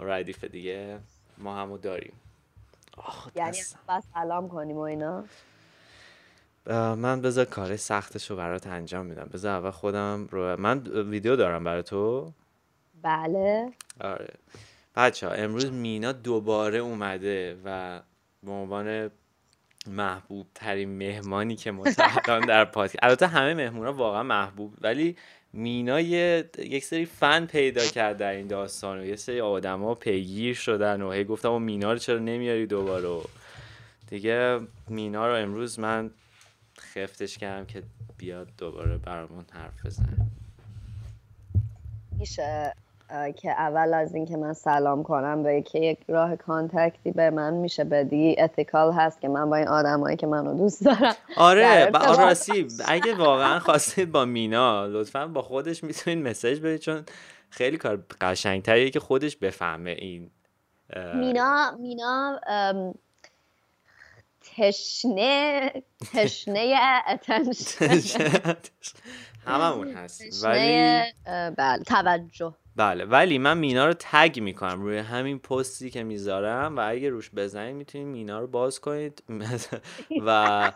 ردیف دیگه. ما همو داریم. یعنی بس سلام کنیم و اینا؟ من بذار کار سختش رو برات انجام میدم. بذار اول خودم رو من ویدیو دارم برای تو؟ بله. آره. بچه ها امروز مینا دوباره اومده و به عنوان محبوب ترین مهمانی که متحدان در پادکست البته همه مهمون واقعا محبوب ولی مینا یک سری فن پیدا کرد در این داستان و یه سری آدما پیگیر شدن و هی گفتم و مینا رو چرا نمیاری دوباره؟ دیگه مینا رو امروز من خفتش کردم که بیاد دوباره برامون حرف بزنه. میشه که اول از اینکه من سلام کنم به که یک راه کانتکتی به من میشه بدی اتیکال هست که من با این آدمایی که منو دوست دارم آره راستی اگه واقعا خواستید با مینا لطفا با خودش می‌تونید مسیج بدید چون خیلی کار قشنگتریه که خودش بفهمه این مینا مینا تشنه تشنه اتنشن هممون هست ولی بله توجه. بله ولی من مینا رو تگ می‌کنم. روی همین پستی که می‌ذارم و اگه روش بزنید می‌تونید مینا رو باز کنید و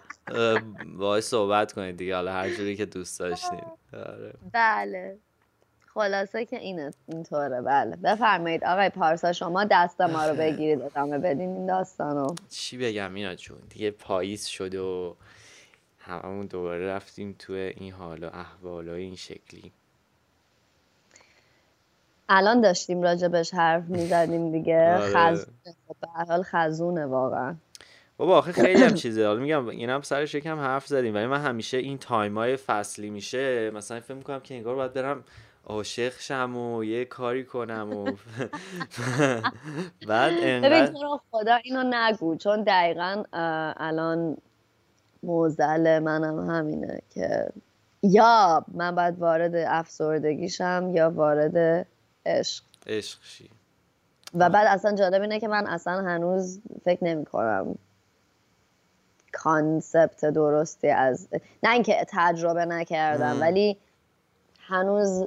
باید صحبت کنید دیگه. حالا هر جوری که دوست داشتید آره. بله. خلاصه که اینه اینطوره. بله. بفرمایید. آقای پارسا شما دست ما رو بگیرید. ادامه بدین این داستانو. چی بگم مینا جون؟ دیگه پاییز شده و هممون دوباره رفتیم تو این حال و احوال و این شکلی. الان داشتیم راجبش حرف می‌زدیم دیگه. آره. خزونه به حال خزونه واقعا. بابا آخه خیلی هم چیزه. حالا میگم اینم سرش یکم حرف زدیم. ولی من همیشه این تایم های فصلی میشه. مثلا فکر می‌کنم که انگار باید برم عاشق شم و یه کاری کنم و بعد انقدر خدا اینو نگو. چون دقیقا الان موزل منم همینه که یا من باید وارد افسردگیشم یا وارد عشق. عشق چی و بعد اصلا جالب اینه که من اصلا هنوز فکر نمی کنم concept درستی از نه اینکه تجربه نکردم ولی هنوز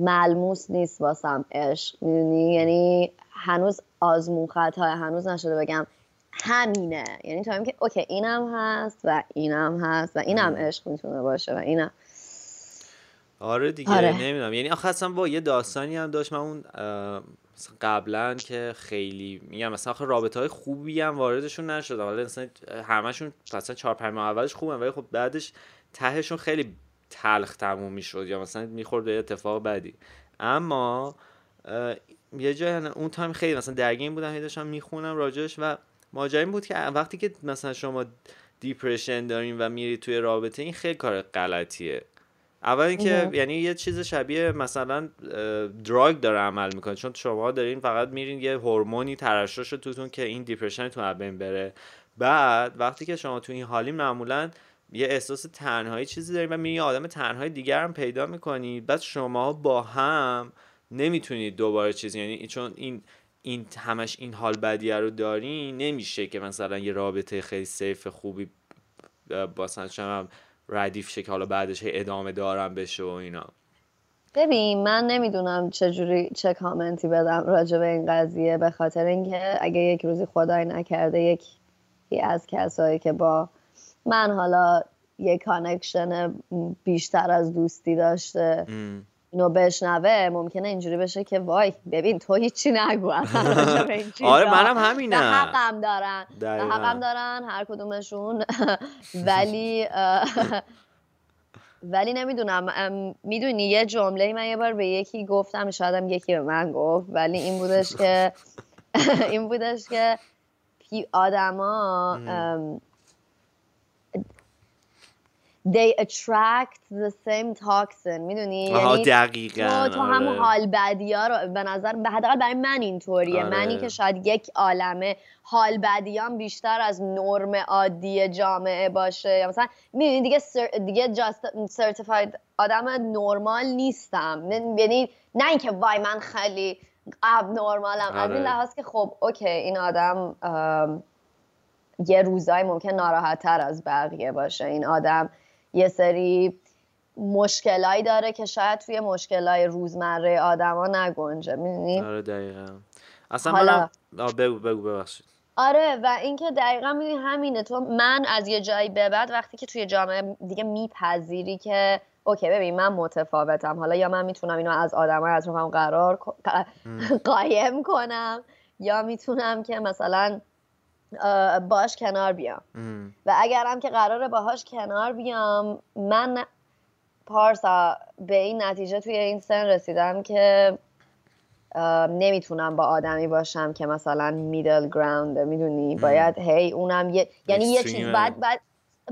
ملموس نیست واسم عشق. می‌دونی؟ یعنی هنوز آزمون خطای هنوز نشده بگم همینه. یعنی تو هم که okay اینم هست و اینم هست و اینم عشق می‌تونه باشه و اینم. آره دیگه آره. نمی‌دونم. یعنی آخه اصلا با یه داستانی هم داشت. من اون قبلا که خیلی میگم مثلا آخه رابطه های خوبی هم واردشون نشدم ولی مثلا همشون مثلا چهار پنج ماه اولش خوبه ولی خب بعدش تهشون خیلی تلخ تموم می‌شد یا مثلا می‌خورد به اتفاق بعدی اما یه جای اون تایم خیلی مثلا درگیر بودم هی داشتم می‌خونم راجعش و ماجرا بود که وقتی که مثلا شما depression دارین و میری توی رابطه این خیلی کار غلطیه. اول اینکه یعنی یه چیز شبیه مثلا drug داره عمل می‌کنه. چون شما دارین فقط میرین یه هورمونی ترشح شد توتون که این depression تون از بین بره. بعد وقتی که شما تو این حالی معمولا یه احساس تنهایی چیزی دارین و میرین یه آدم تنهایی دیگر هم پیدا می‌کنید بعد شما با هم نمی‌تونید دوباره چیزی یعنی چون این این همش این حال بدیه رو دارین نمیشه که مثلا یه رابطه خیلی safe خوبی شما ردیف شه که حالا بعدش ادامه دارم بشه و اینا. ببین من نمی‌دونم چجوری چه کامنتی بدم راجع به این قضیه به خاطر اینکه اگه یک روزی خدای نکرده یکی از کسایی که با من حالا یه connection بیشتر از دوستی داشته. اینو بشنوه ممکنه اینجوری بشه که وای ببین تو هیچی نگو. آره منم همینه. حقم دارن. حقم دارن هر کدومشون. ولی ولی نمی‌دونم. می‌دونی یه جمله من یه بار به یکی گفتم شایدم یکی به من گفت. ولی این بودش که این بودش که آدما they attract the same toxin. می‌دونی؟ یعنی دقیقا تو, تو هم آره. حال بدی ها رو به نظر به حداقل برای من اینطوریه. آره. منی که شاید یک عالمه حال بدیام بیشتر از نرم عادی جامعه باشه. یا مثلا می‌دونی دیگه سر... دیگه جاست سرتیفاید آدم نرمال نیستم. یعنی نه اینکه وای من خیلی اب نرمالم از این آره. لحاظ که خب اوکی این آدم یه روزایی ممکن ناراحت تر از بقیه باشه. این آدم یه سری مشکلایی داره که شاید توی مشکلای روزمره آدما نگنجه می‌دونی؟ آره دقیقا. اصلا حالا... بگو بگو ببخشید. آره و اینکه دقیقا می‌دونی همینه. تو من از یه جایی به بعد وقتی که توی جامعه دیگه میپذیری که اوکی ببین من متفاوتم. حالا یا من می‌تونم اینو از آدم از رفم قرار قایم کنم یا می‌تونم که مثلا باش کنار بیام. و اگرم که قراره باهاش کنار بیام من پارسال به این نتیجه توی این سن رسیدم که نمی‌تونم با آدمی باشم که مثلا middle ground می‌دونی؟ باید هی اونم یه یعنی یه چیز بعد بعد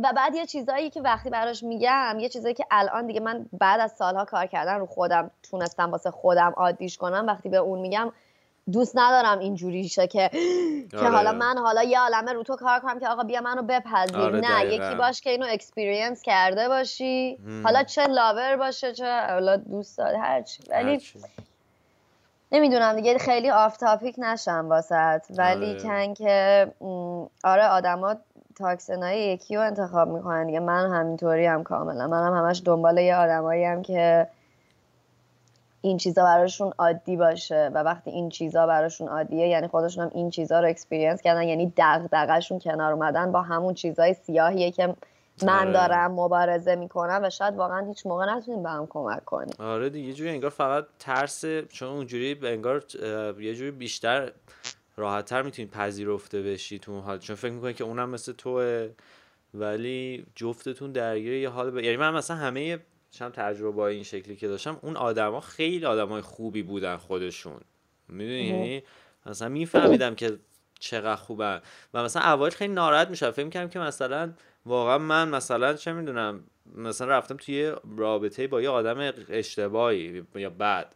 و بعد یه چیزایی که وقتی براش میگم یه چیزایی که الان دیگه من بعد از سالها کار کردن رو خودم تونستم واسه خودم عادیش کنم وقتی به اون میگم دوست ندارم اینجوری شه که که حالا آره. من حالا یه عالمه رو تو کار کنم که آقا بیا منو بپذیر. آره نه یکی باش که اینو experience کرده باشی. حالا چه لاور باشه چه حالا دوست داره هرچی ولی نمی‌دونم دیگه خیلی off topic نشم واست ولی آره. کن که آره آدما تاکسنای یکی رو انتخاب می‌کنن دیگه. من همینطوری هم کاملا. منم هم همش دنبال یه آدمایی هم که این چیزا براشون عادی باشه و وقتی این چیزا براشون عادیه یعنی خودشون هم این چیزا رو experience کردن یعنی دغدغه‌شون کنار اومدن با همون چیزای سیاهیه که من آره. دارم مبارزه می‌کنم و شاید واقعا هیچ موقع نتونیم به هم کمک کنیم آره دیگه جوری انگار فقط ترس چون اونجوری انگار یه جوری بیشتر راحتتر می‌تونید پذیرفته بشی تو حال چون فکر می‌کنی که اونم مثل توه ولی جفتتون درگیر یه حال ب... یعنی من مثلا همه چند تجربه این شکلی که داشتم اون آدما خیلی آدمای خوبی بودن خودشون. می‌دونی؟ یعنی مثلا میفهمیدم که چقدر خوبن. و مثلا اوایل خیلی ناراحت میشم فکر می‌کردم که مثلا واقعا من مثلا چه می‌دونم مثلا رفتم توی رابطه با یه آدم اشتباهی یا بد.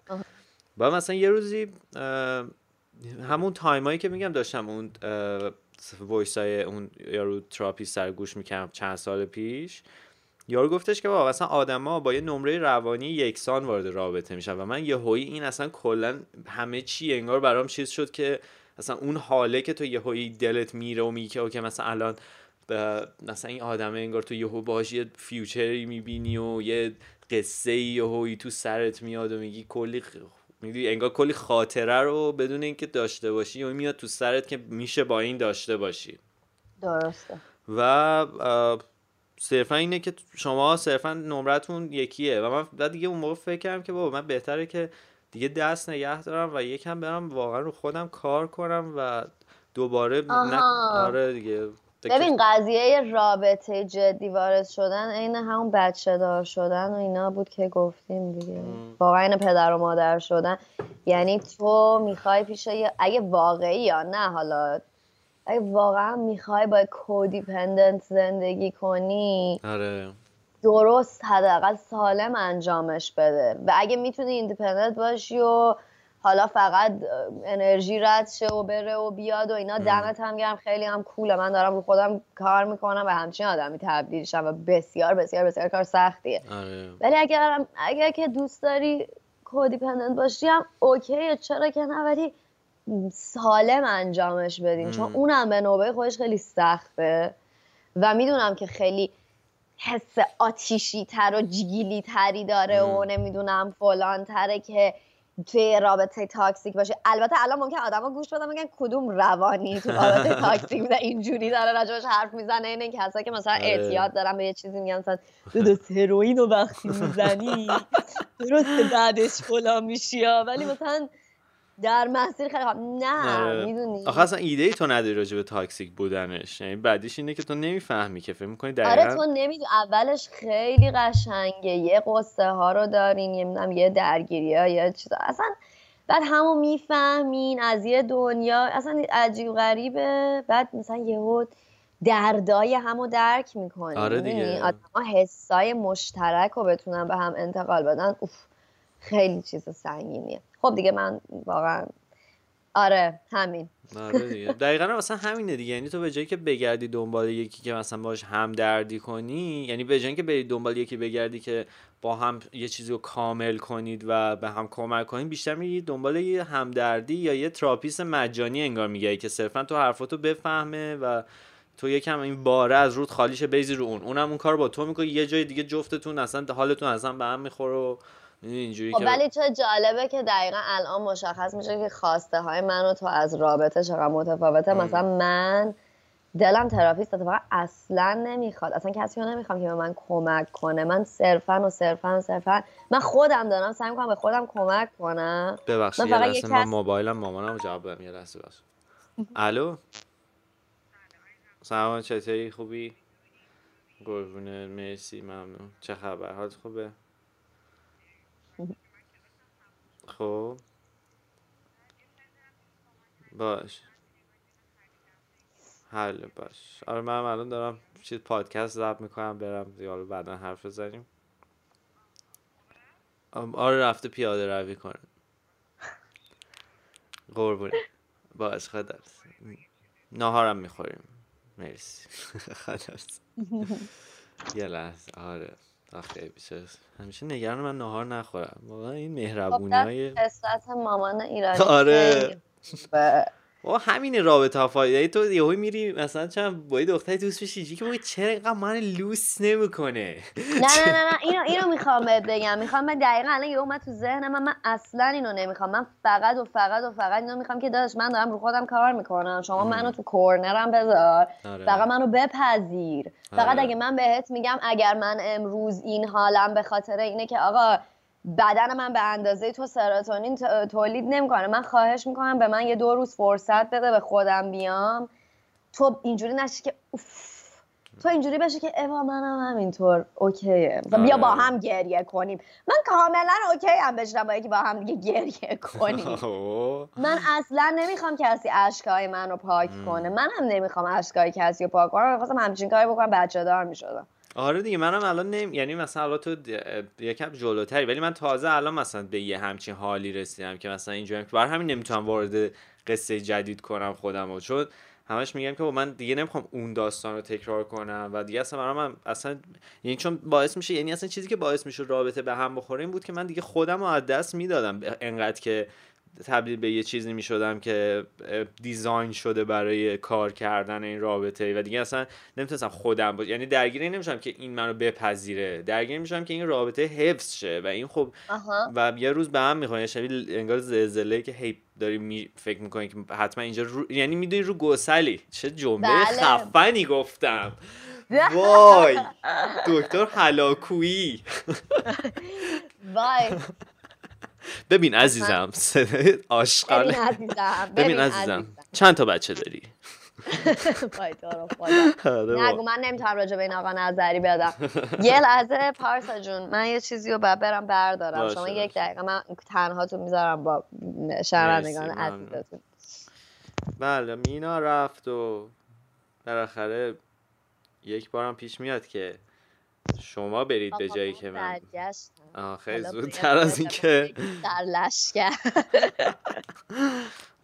با مثلا یه روزی همون time ایی که میگم داشتم اون voice های اون یارو therapist رو گوش می‌کردم چند سال پیش. یارو گفتش که بابا اصلا آدما با یه نمره روانی یکسان وارد رابطه میشن و من یهویی این اصلا کلا همه چی انگار برام چیز شد که اصلا اون حاله که تو یه هوی دلت میره و میگه که مثلا الان مثلا این آدمه انگار تو یهو باهاش یه فیوچری می‌بینی و یه قصه یهویی تو سرت میاد و میگی کلی میگی انگار کلی خاطره رو بدون اینکه داشته باشی و میاد تو سرت که میشه با این داشته باشی. درسته. و صرفا اینه که شما صرفا نمرتون یکیه. و من بعد دیگه اون موقع فکر کردم که بابا من بهتره که دیگه دست نگه دارم و یکم برم واقعا رو خودم کار کنم و دوباره آره دیگه. ببین قضیه رابطه جدی وارد شدن عین همون بچه دار شدن و اینا بود که گفتیم دیگه. واقعا این پدر و مادر شدن. یعنی تو می‌خوای پیش اگه واقعی یا نه حالا اگه واقعا می‌خوای با کودیپندنت زندگی کنی آره. درست حداقل سالم انجامش بده. و اگه می‌تونی ایندیپندنت باشی و حالا فقط انرژی رد شه و بره و بیاد و اینا دمت هم گرم. خیلی هم کوله. من دارم رو خودم کار می‌کنم و همچین آدمی تبدیل شم و بسیار بسیار بسیار کار سختیه. آره. ولی اگر اگر که دوست داری کودیپندنت باشی هم اوکیه. چرا که نه؟ ولی سالم انجامش بدین چون اونم به نوبه خودش خیلی سخته. و می‌دونم که خیلی حس آتیشی تر و جگیلی تری داره و نمی‌دونم فلان تره که توی رابطه toxic باشه. البته الان ممکن آدما گوش بدن میگن کدوم روانی تو رابطه toxic و اینجوری داره راجبش حرف می‌زنه. این کسایی که مثلا آره. اعتیاد دارن به یه چیزی میگن مثلا دوز هروئین رو وقتی می‌زنی درست بعدش فلان میشی ولی مثلا در مسیر خیلی خوب نه آره. می‌دونی. آخه اصلا ایده ای تو نداری راجع به تاکسیک بودنش. یعنی بعدیش اینه که تو نمی‌فهمی که فکر می‌کنی دقیقا آره تو نمی‌دونی. اولش خیلی قشنگه. یه قصه ها رو دارین یه یه درگیری ها یا چیزا. اصلا بعد همو می‌فهمین از یه دنیا. اصلا عجیب غریبه. بعد مثلا یهو دردای همو درک می‌کنی. آره دیگه. آدم حسای مشترک رو بتونن به هم انتقال بدن. اوف. خیلی چیز سنگینیه. خب دیگه من واقعا آره همین. آره دیگه. دقیقا مثلا همینه دیگه. یعنی تو به جایی که بگردی دنبال یکی که مثلا باش هم دردی کنی یعنی به جایی که بری دنبال یکی بگردی که با هم یه چیزی رو کامل کنید و به هم کمک کنید بیشتر میری دنبال یه همدردی یا یه تراپیس مجانی انگار میگه که صرفا تو حرفاتو بفهمه و تو یکم این باره از رود خالیشه بیزی رو اون. اونم اون کار با تو می‌کنه یه جای دیگه جفتتون اصلا حالتون اصلا به هم می‌خوره و اینجوری خب ولی چه جالبه که دقیقا الان مشخص میشه که خواسته های من و تو از رابطه چقدر متفاوته. مثلا من دلم تراپیست فقط اصلا نمی‌خواد. اصلا کسی رو نمی‌خوام که به من کمک کنه. من صرفا و صرفا و صرفا. من خودم دارم سعی می‌کنم به خودم کمک کنم. ببخشید یه لحظه من موبایلم مامانم جواب بدم یه لحظه الو؟ سلام چطوری؟ خوبی؟ قربونه مرسی ممنون. چه خبر؟ حالت خوبه؟ خب. باش. حل باش. آره من الان دارم چیز پادکست ضبط می‌کنم برم دیگه بعدا حرف بزنیم. آره رفته پیاده روی کنه. قربونه. باش خدا ناهارم می‌خوریم. مرسی. خلاص یه لحظه. آره. آخه بیشه همیشه نگران من ناهار نخورم. واقعا این مهربونی های خب مامان ایرانی آره. و همین رابطه ها فایده. تو یهو میری مثلا چند با دختری دوست بشی که چرا اینقدر من لوس نمی‌کنه؟ نه نه نه نه اینو اینو می‌خوام بهت بگم. می‌خوام من دقیقا الان یهو اومد تو ذهنم من, من اصلا اینو نمی‌خوام. من فقط و فقط و فقط اینو می‌خوام که داداش من دارم رو خودم کار می‌کنم. شما منو تو کورنرم بذار. آره. فقط منو بپذیر. فقط آره. اگه من بهت میگم اگر من امروز این حالم به خاطر اینه که آقا بدن من به اندازه تو سراتونین تولید نمی‌کنه. من خواهش می‌کنم به من یه دو روز فرصت بده به خودم بیام. تو اینجوری نشی که اوف. تو اینجوری بشه که اوا منم همینطور. اوکیه. بیا با آره. هم گریه کنیم. من کاملا اوکی هم بشنم با با هم دیگه گریه کنیم. من اصلا نمی‌خوام کسی اشکای منو پاک کنه. منم نمی‌خوام اشکای کسی رو پاک کنم. می‌خواستم همچین کاری بکنم. بچه دار می‌شدم. آره دیگه منم الان نمی یعنی مثلا الان تو یکم جلوتری ولی من تازه الان مثلا به یه همچین حالی رسیدم که مثلا که بر همین نمی‌تونم وارد قصه جدید کنم خودم و چون همش میگم که من دیگه نمی‌خوام اون داستان رو تکرار کنم و دیگه اصلا برام من اصلا یعنی چون باعث میشه یعنی اصلا چیزی که باعث میشه رابطه به هم بخوره این بود که من دیگه خودم رو از دست می‌دادم انقدر که تبدیل به یه چیزی می شدم که دیزاین شده برای کار کردن این رابطه و دیگه اصلا نمی‌تونستم خودم باشه یعنی درگیری نمیشم که این منو بپذیره. درگیری میشم که این رابطه حفظ شه. و این خب و یه روز به هم می‌خوره. شبیه انگار زلزله که هی داری می فکر می‌کنی که حتما اینجا رو... یعنی می‌دونی رو گسلی. چه جمله بله. خفنی گفتم. وای. دکتر حلاکویی وای. ببین عزیزم آشقانه ببین عزیزم چند تا بچه داری؟ آره نگو من نمی‌تونم راجع به این آقا نظری بدم. یه لحظه پارسا جون من یه چیزی رو برم بردارم. شما یک دقیقه من تنها تو می‌ذارم با شنوندگان عزیزتون. بله مینا رفت و بالاخره یک بارم پیش میاد که شما برید به جایی که من خیلی زودتر از اینکه در لشکر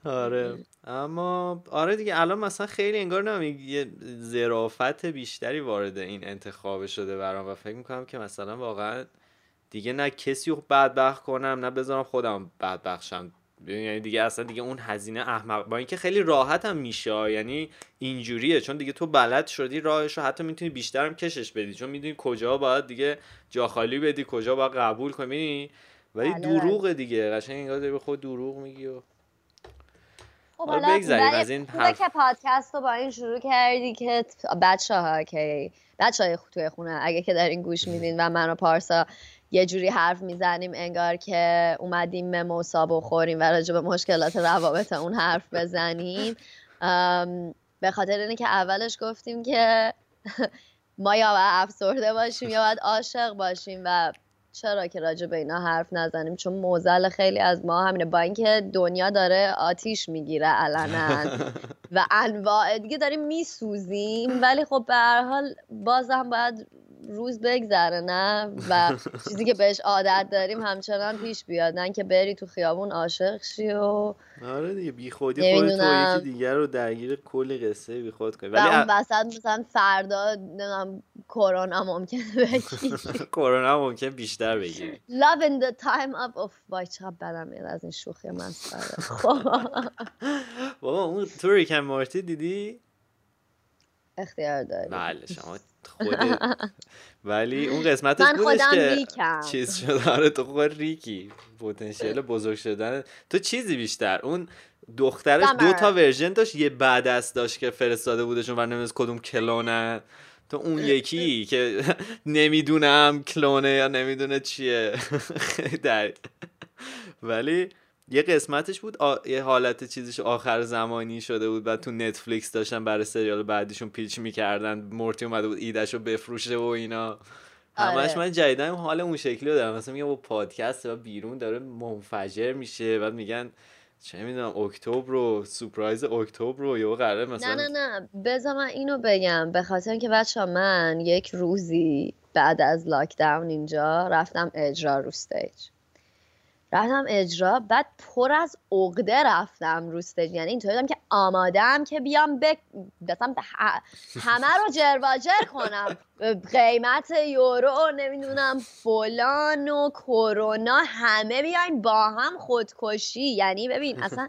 آره. اما آره دیگه الان مثلا خیلی انگار نمی یه ظرافت بیشتری وارد این انتخاب شده برام و فکر می‌کنم که مثلا واقعا دیگه نه کسی رو بدبخت کنم نه بذارم خودم بدبخت شم یعنی دیگه اصلا دیگه اون هزینه احمق با اینکه خیلی راحت هم میشه یعنی اینجوریه. چون دیگه تو بلد شدی راهش رو حتی می‌تونی بیشتر هم کشش بدی. چون می‌دونی کجا باید دیگه جا خالی بدی کجا باید قبول کنی. ولی بله، بله. دروغ دیگه. قشنگ انگار داری به خود دروغ میگی و خب بگذاریم از این حرف... که پادکست رو با این شروع کردی که بچه ها که بچه های توی خونه اگه که دارین گوش میدین و من و پارسا یه جوری حرف می‌زنیم انگار که اومدیم مموسا بخوریم و راجع به مشکلات روابط اون حرف بزنیم. به خاطر اینه که اولش گفتیم که ما یا باید افسرده باشیم یا باید عاشق باشیم و چرا که راجع به اینا حرف نزنیم؟ چون موزل خیلی از ما همینه. با اینکه دنیا داره آتیش می‌گیره علنا و انواع دیگه داریم میسوزیم ولی خب به هر حال بازم باید روز بگذره نه؟ و چیزی که بهش عادت داریم همچنان پیش بیاد. نه که بری تو خیابون عاشق شی و آره دیگه بی خودی خودت تو یکی دیگر رو درگیر کل قصه بی خود کنی. ولی اون وسط مثلا فردا نمی‌دونم کرونا ممکنه بگیری کرونا ممکن بیشتر بگیری. Love in the time of of وای چقدر بدم میاد از این شوخی مسخره بابا اون تو ریکن مارتی دیدی؟ اختیار داری. بله شما خودت ولی اون قسمتش بودش که ریکم. چیز شد. آره تو خود ریکی. پتانسیل بزرگ شدن. تو چیزی بیشتر اون دخترش دو تا ورژن داشت یه بعد از داشت که فرستاده بودشون و نمی‌دونست کدوم کلونه. تو اون یکی که نمی‌دونم کلونه یا نمی‌دونه چیه. در ولی یه قسمتش بود یه حالت چیزش آخر زمانی شده بود بعد تو نتفلیکس داشتن برای سریال بعدیشون پیچ می‌کردن مورتی اومده بود ایدش رو بفروشه و اینا. همش آره. من جدیدن حال اون شکلی رو دارم. مثلا میگم با پادکست و بیرون داره منفجر میشه بعد میگن چه می‌دونم اکتبر رو سورپرایز اکتبر رو یا قراره مثلا نه نه. نه بذار من اینو بگم. به خاطر اینکه بچه من یک روزی بعد از لاکداون اینجا رفتم اجرا رو استیج رفتم اجرا بعد پر از عقده رفتم رو یعنی اینطوری که آمادم که بیام بک همه رو جرواجر کنم. قیمت یورو نمی‌دونم فلان و کرونا همه بیاین با هم خودکشی. یعنی ببین اصلا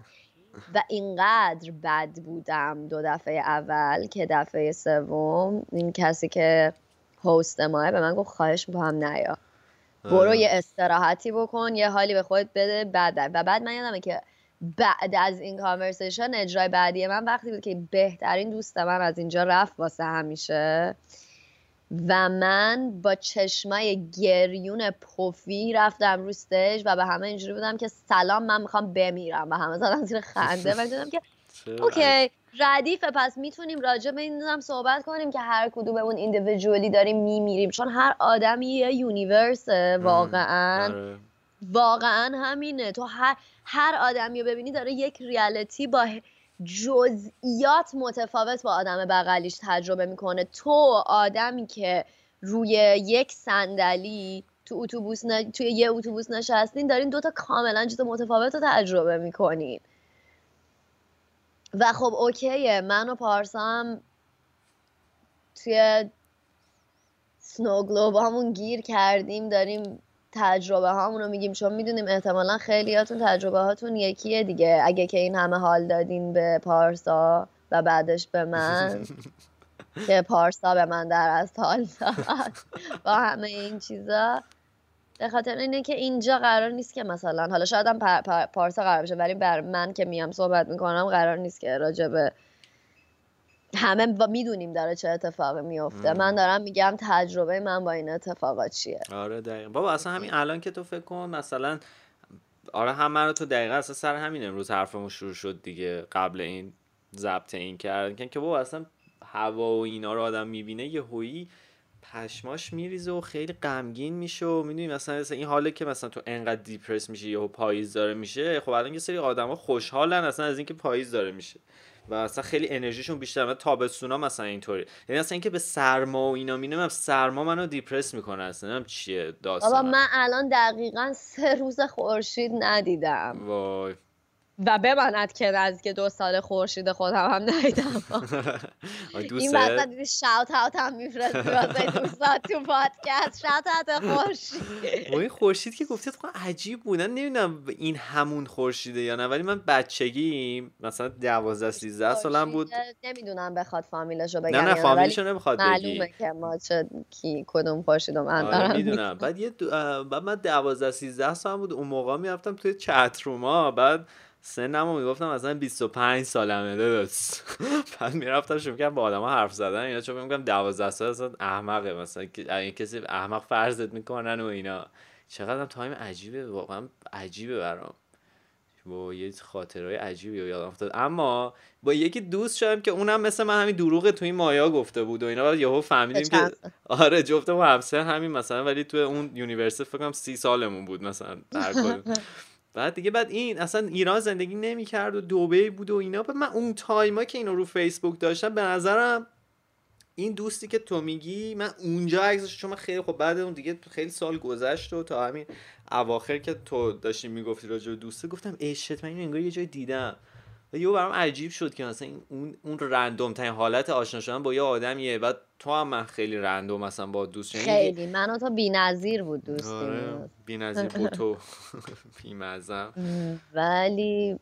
و اینقدر بد بودم دو دفعه اول که دفعه سوم این کسی که هست ماه به من گفت خواهش می‌کنم نیا. برو یه استراحتی بکن یه حالی به خودت بده بعد و بعد من یادمه که بعد از این کانورسیشن اجرای بعدی من وقتی بود که بهترین دوست من از اینجا رفت واسه همیشه. و من با چشمای گریون پفی رفتم رو استیج و به همه اینجوری بودم که سلام من می‌خوام بمیرم. و همه زدن زیر خنده و دیدم که اوکی. ردیفه پس می‌تونیم راجع به این هم صحبت کنیم که هر کدوممون ایندیویدوالی داریم میمیریم. چون هر آدمی یه یونیورسه واقعا. آره. واقعا همینه. تو هر هر آدمی رو ببینی داره یک ریالیتی با جزئیات متفاوت با آدم بغلیش تجربه می‌کنه. تو آدمی که روی یک صندلی تو اتوبوس ن... توی یه اتوبوس نشستین دارین دوتا کاملا چیز متفاوت رو تجربه می‌کنین. و خب اوکیه من و پارسا هم توی سنو همون گیر کردیم داریم تجربه هامون رو میگیم چون می‌دونیم احتمالا خیلیاتون تجربه هاتون یکیه دیگه. اگه که این همه حال دادین به پارسا و بعدش به من که پارسا به من در از حال داد. با همه این چیزا. به خاطر اینه که اینجا قرار نیست که مثلا حالا شاید هم پارسا قرار بشه ولی بر من که میام صحبت می‌کنم قرار نیست که راجع به همه با می‌دونیم داره چه اتفاقی میفته من دارم میگم تجربه من با این اتفاقات چیه؟ آره دقیقا. بابا اصلا همین الان که تو فکر کن مثلا آره همه رو تو دقیقا اصلا سر همین امروز حرفمون شروع شد دیگه قبل این ضبط این کردن. که بابا اصلا هوا و اینا رو آدم می‌بینه یه هویی پشماش میریزه و خیلی غمگین میشه و می‌دونی مثلا, مثلا این حاله که مثلا تو انقدر دیپرس میشه یهو پاییز داره میشه خب الان یه سری آدما خوشحالن اصلا از اینکه پاییز داره میشه و اصلا خیلی انرژیشون بیشتر و تابستونا مثلا اینطوری. یعنی اصلا اینکه به سرما و اینا مینم سرما منو دیپرس می‌کنه اصلا. چیه داستان بابا من الان دقیقا سه روز خورشید ندیدم. وای. و بماند که نزدیک دو سال خورشید خودم هم ندیدم. این وسط دیدی شاوت اوت هم میفرستی واسه دوستات تو پادکست. شاوت اوت خورشید. این خورشید که گفتید خب عجیب بودن نمی‌دونم این همون خورشیده یا نه ولی من بچگی مثلا 12 13 سالم بود. نمی‌دونم بخواد فامیلشو بگم نه نه فامیلشو نمی‌خواد بگی. معلومه که ما چه کی کدوم خورشیدو من آره، دارم می‌دونم. بعد یه بعد من 12 13 سالم بود. اون موقع می‌رفتم توی چت روما بعد سنمو می‌گفتم مثلا 25 سالمه داداش. بعد می‌رفتم شروع کردم با آدما حرف زدن. اینا چون میگم 12 سال اصلا احمقه. مثلا این کسی احمق فرضت می‌کنن و اینا. چقدر تایم عجیبه. واقعا عجیبه برام. با یه خاطرهای عجیبی یادم افتاد. اما با یکی دوست شدم که اونم مثل من همین دروغ تو این مایه‌ها گفته بود و اینا. بعد یهو فهمیدیم که آره جفتمون همسر همین مثلا ولی تو اون university فکر کنم سی سالمون بود مثلا بعد دیگه بعد این اصلا ایران زندگی نمی‌کرد و دبی بود و اینا. بعد من اون time ا که اینو رو فیسبوک داشتم به نظرم این دوستی که تو میگی من اونجا عکسش چون من خیلی خب بعد اون دیگه خیلی سال گذشت و تا همین اواخر که تو داشتی می‌گفتی راجع به دوسته گفتم ای شت من اینو انگار یه جای دیدم. و یهو برام عجیب شد که مثلا اون اون رندوم ترین حالت آشنا شدن با یه آدمیه. بعد تو هم من خیلی رندوم مثلا با دوست خیلی. من و تو بی‌نظیر بود دوستی آره. بی‌نظیر بود تو. بی‌مزه ولی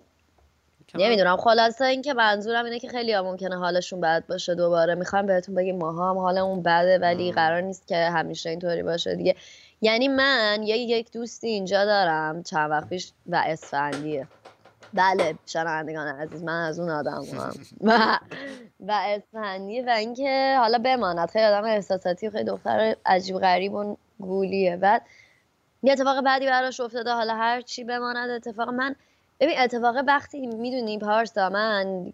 نمی‌دونم. خلاصه اینکه منظورم اینه که خیلی ها ممکنه حالشون بد باشه دوباره. می‌خوام بهتون بگیم ماها هم حالمون بده ولی قرار نیست که همیشه اینطوری باشه دیگه. یعنی من یه یک دوستی اینجا دارم. چند وقت پیش و اسفندیه. بله شنوندگان عزیز من از اون آدم هم. و و اسفندیه و اینکه حالا بماند. خیلی آدم احساساتی و خیلی دختر عجیب غریب و گولیه. بعد یه اتفاق بعدی براش افتاده. حالا هر چی بماند اتفاق. من ببین اتفاق وقتی می‌دونی پارسا من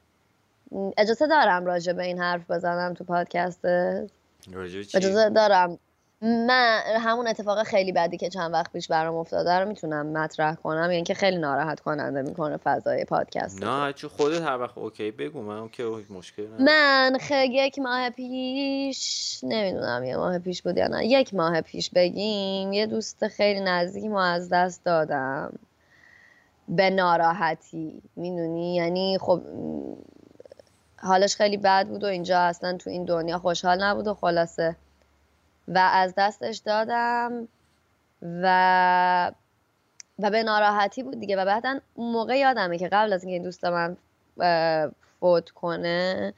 اجازه دارم راجع به این حرف بزنم تو پادکست. اجازه دارم من همون اتفاق خیلی بدی که چند وقت پیش برام افتاده رو می‌تونم مطرح کنم. یعنی که خیلی ناراحت کننده می‌کنه فضای پادکست نه چون خودت هر وقت اوکی بگو. من که مشکل من خیلی یک ماه پیش نمی‌دونم یه ماه پیش بود یا نه. یک ماه پیش بگیم یه دوست خیلی نزدیکی ما از دست دادم. به ناراحتی می‌دونی؟ یعنی خب حالش خیلی بد بود و اینجا اصلا تو این دنیا خوشحال نبود و خلاصه و از دستش دادم و و به ناراحتی بود دیگه. و بعدا اون موقع یادمه که قبل از اینکه این دوست من فوت کنه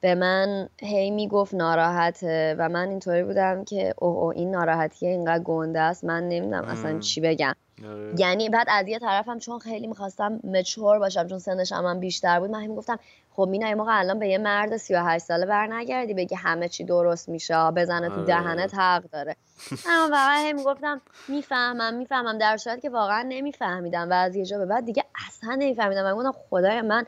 به من هی می‌گفت ناراحته و من اینطوری بودم که اوه او این ناراحتیه اینقدر گنده است. من نمی‌دونم اصلا چی بگم. آره. یعنی بعد از یه طرفم چون خیلی می‌خواستم مچور باشم چون سنش هم بیشتر بود من می‌گفتم خب مینا موقع الان به یه مرد 38 ساله برنگردی بگی همه چی درست میشه بزنه تو آره. دهنت حق داره. اما واقعا هم می‌گفتم می‌فهمم می‌فهمم در صورتی که واقعا نمیفهمیدم و از یه جا به بعد دیگه اصلا نمیفهمیدم. من گفتم خدای من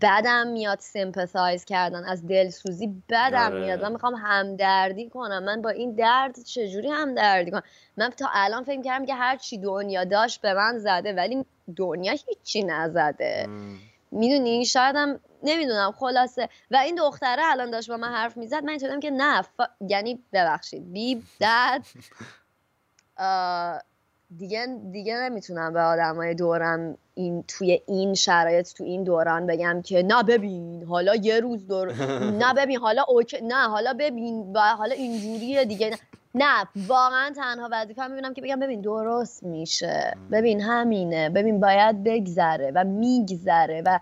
بدم میاد سیمپسایز کردن از دلسوزی بدم آره. میاد. من می‌خوام همدردی کنم. من با این درد چجوری همدردی کنم؟ من تا الان فکر کردم که هر چی دنیا داشت به من زده ولی دنیا هیچی نزده. می‌دونی؟ شایدم نمی‌دونم خلاصه. و این دختره الان داشت با من حرف می‌زد من اینطوریم که نه یعنی ببخشید. بی دد دیگه دیگه نمی‌تونم به آدمای دورم این توی این شرایط تو این دوران بگم که نه ببین حالا یه روز دور نه ببین حالا اوکی نه حالا ببین و حالا اینجوریه دیگه. نه, نه واقعا تنها وظیفه می‌بینم که بگم ببین درست میشه. ببین همینه. ببین باید بگذره و میگذره و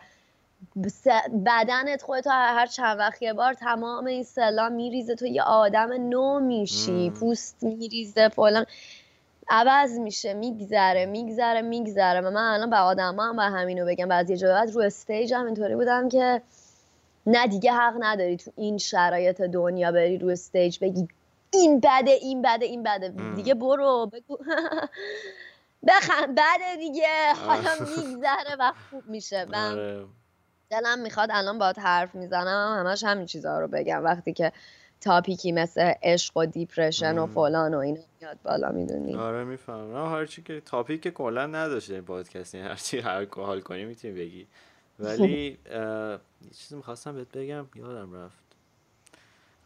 بدنت خودت هر چند وقت یه بار تمام این cell ا میریزه تو یه آدم نو میشی پوست میریزه فلان. عوض میشه میگذره میگذره میگذره. و من الان به آدم هم به همینو بگم. بعضی یه بعد رو stage هم اینطوری بودم که نه دیگه حق نداری تو این شرایط دنیا بری رو stage بگی. این بده این بده این بده. دیگه برو بگو. بخند بده دیگه. حالا میگذره و خوب میشه. من آره. دلم می‌خواد الان باید حرف می‌زنم همش همین چیزها رو بگم. وقتی که تاپیکی مثل عشق و دیپرشن و فلان و اینا میاد بالا می‌دونی؟ آره می‌فهمم. هر چی که تاپیک کلا نداشته پادکست هر چی هر حال کنی می‌تونی بگی. ولی یه چیزی می‌خواستم بهت بگم یادم رفت.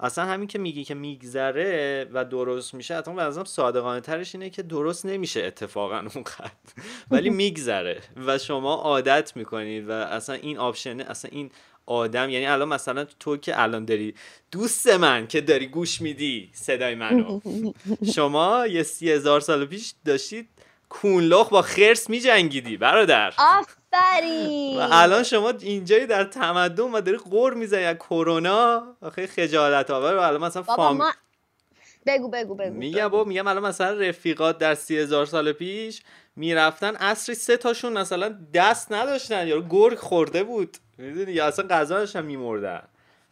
اصلا همین که میگی که میگذره و درست میشه حتی به نظرم صادقانه ترش اینه که درست نمیشه اتفاقا اون ولی میگذره و شما عادت می‌کنید و اصلا این آپشنه اصلا این آدم یعنی الان مثلا تو که الان داری دوست من که داری گوش میدی صدای منو. شما یه سی هزار سال پیش داشتید کونلخ با خرس میجنگیدی برادر. آفرین. و الان شما اینجایی در تمدن و داری قور می‌زنی از کرونا. خیلی خجالت آور و الان مثلا فام بگو بگو بگو. میگم با میگم الان مثلا رفیقات در سی هزار سال پیش می‌رفتن اصری سه تاشون مثلا دست نداشتن. یا گرگ خورده بود. می‌دونی؟ یا اصلا غذا هم میمردن.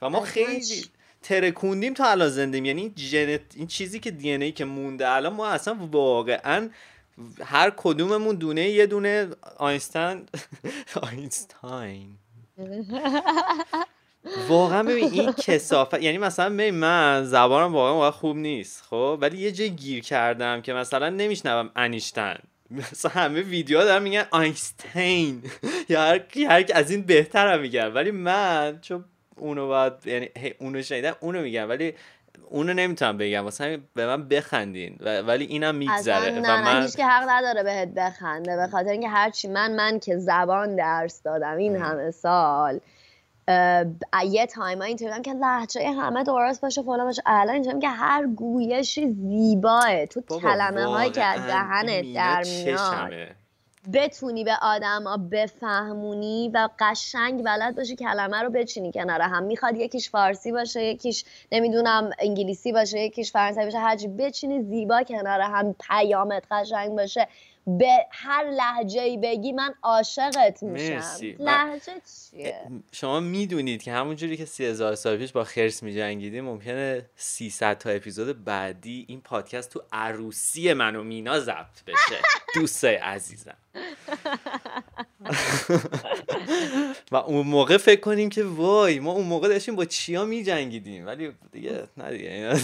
و ما خیلی ترکوندیم تا الان زندیم یعنی جنت این چیزی که دی ای که مونده الان ما اصلا واقعا هر کدوممون دونه یه دونه آینستین. آینستاین واقعا ببین این کسافت یعنی مثلا ببین من زبانم واقعا واقعا خوب نیست خب؟ ولی یه جای گیر کردم که مثلا نمیشنوم انیشتن مثلا همه ویدیو دارن میگن آینستین. یا هر هر از این بهتر هم میگن. ولی من چون اونو باید یعنی اونو شنیدم اونو میگم. ولی اونو نمی‌تونم بگم. واسه به من بخندین. ولی اینم میگذره. و من هیچ که حق نداره بهت بخنده. به خاطر اینکه هرچی من من که زبان درس دادم این همه سال یه تایم اینطوری که لحجه همه درست باشه فلان باشه. الان اینطوری که هر گویشی زیباه. تو کلمه هایی که از دهنت در میاد. بتونی به آدما بفهمونی و قشنگ بلد باشی کلمه رو بچینی کنار هم. می‌خواد یکیش فارسی باشه یکیش نمی‌دونم انگلیسی باشه یکیش فرانسوی باشه. هرچی بچینی زیبا کنار هم پیامت قشنگ باشه. به هر لحجه ای بگی من عاشقت میشم. لحجه چیه؟ شما می‌دونید که همونجوری که سی هزار سال پیش با خرس میجنگیدیم ممکنه 300 تا اپیزود بعدی این پادکست تو عروسی من و مینا ضبط بشه. دوستای عزیزم. و اون موقع فکر کنیم که وای ما اون موقع داشتیم با چیا می جنگیدیم ولی دیگه نه دیگه,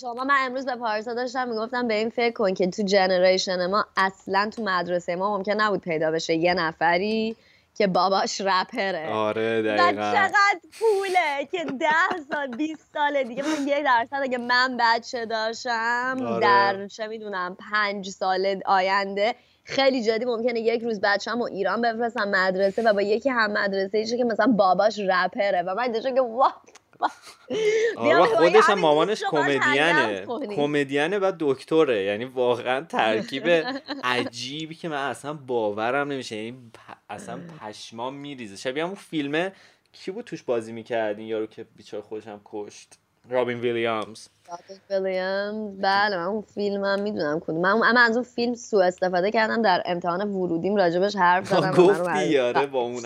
شما من امروز به پارسا داشتم می‌گفتم به این فکر کن که تو جنریشن ما اصلا تو مدرسه ما ممکن نبود پیدا بشه یه نفری که باباش رپره. آره دقیقا. چقدر پوله که ده سال 20 سال دیگه. من یه درصد اگه من بچه داشتم آره. در چه می‌دونم پنج سال آینده خیلی جدی ممکنه یک روز بچه‌مو ایران بفرستم مدرسه و با یکی هم مدرسه که مثلا باباش رپره و من دیگه که وات آره خودش هم مامانش کمدینه. کمدینه و دکتره. یعنی واقعا ترکیب عجیبی که من اصلا باورم نمیشه. یعنی اصلا پشمام میریزه. شبیه همون فیلمه کی بود توش بازی می‌کرد؟ این یارو که بیچاره خودش هم کشت. رابین ویلیامز رابین ویلیامز بله من اون فیلم هم می‌دونم کدوم. من, من از اون فیلم سو استفاده کردم در امتحان ورودیم راجبش حرف زدم گفتی آره با اون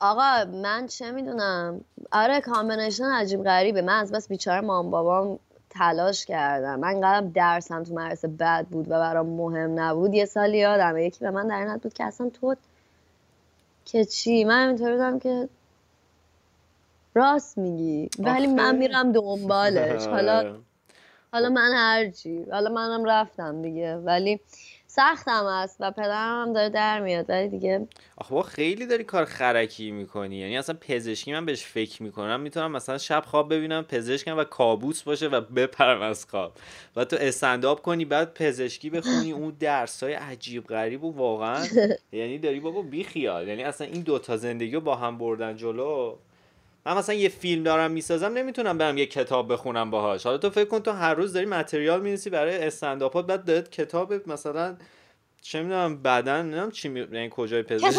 آقا من چه می‌دونم؟ آره combination عجیب غریبه. من از بس بیچاره مام بابام تلاش کردم. من قدم درسم تو مدرسه بد بود و برام مهم نبود. یه سال یادم یکی به من در این بود که اصلا تو که چی؟ من اینطور بودم که راست میگی. ولی من میرم دنبالش. حالا آره. حالا من هرچی. حالا منم رفتم دیگه. ولی سختم است و پدرم هم داره در میاد. ولی دیگه آخه با خیلی داری کار خرکی می‌کنی. یعنی اصلا پزشکی من بهش فکر می‌کنم. می‌تونم مثلا شب خواب ببینم پزشکم و کابوس باشه و بپرم از خواب. و تو استنداپ کنی بعد پزشکی بخونی. اون درس های عجیب غریب و واقعا یعنی داری بابا بی خیال یعنی اصلا این دوتا زندگی رو با هم بردن جلو. من مثلا یه فیلم دارم می‌سازم نمی‌تونم برم یه کتاب بخونم باهاش. حالا تو فکر کن تو هر روز داری متریال می‌نویسی برای استنداپات بعد داد کتاب مثلا چه می‌دونم بدن نمی‌دونم چی می... یعنی کجای پزشکی؟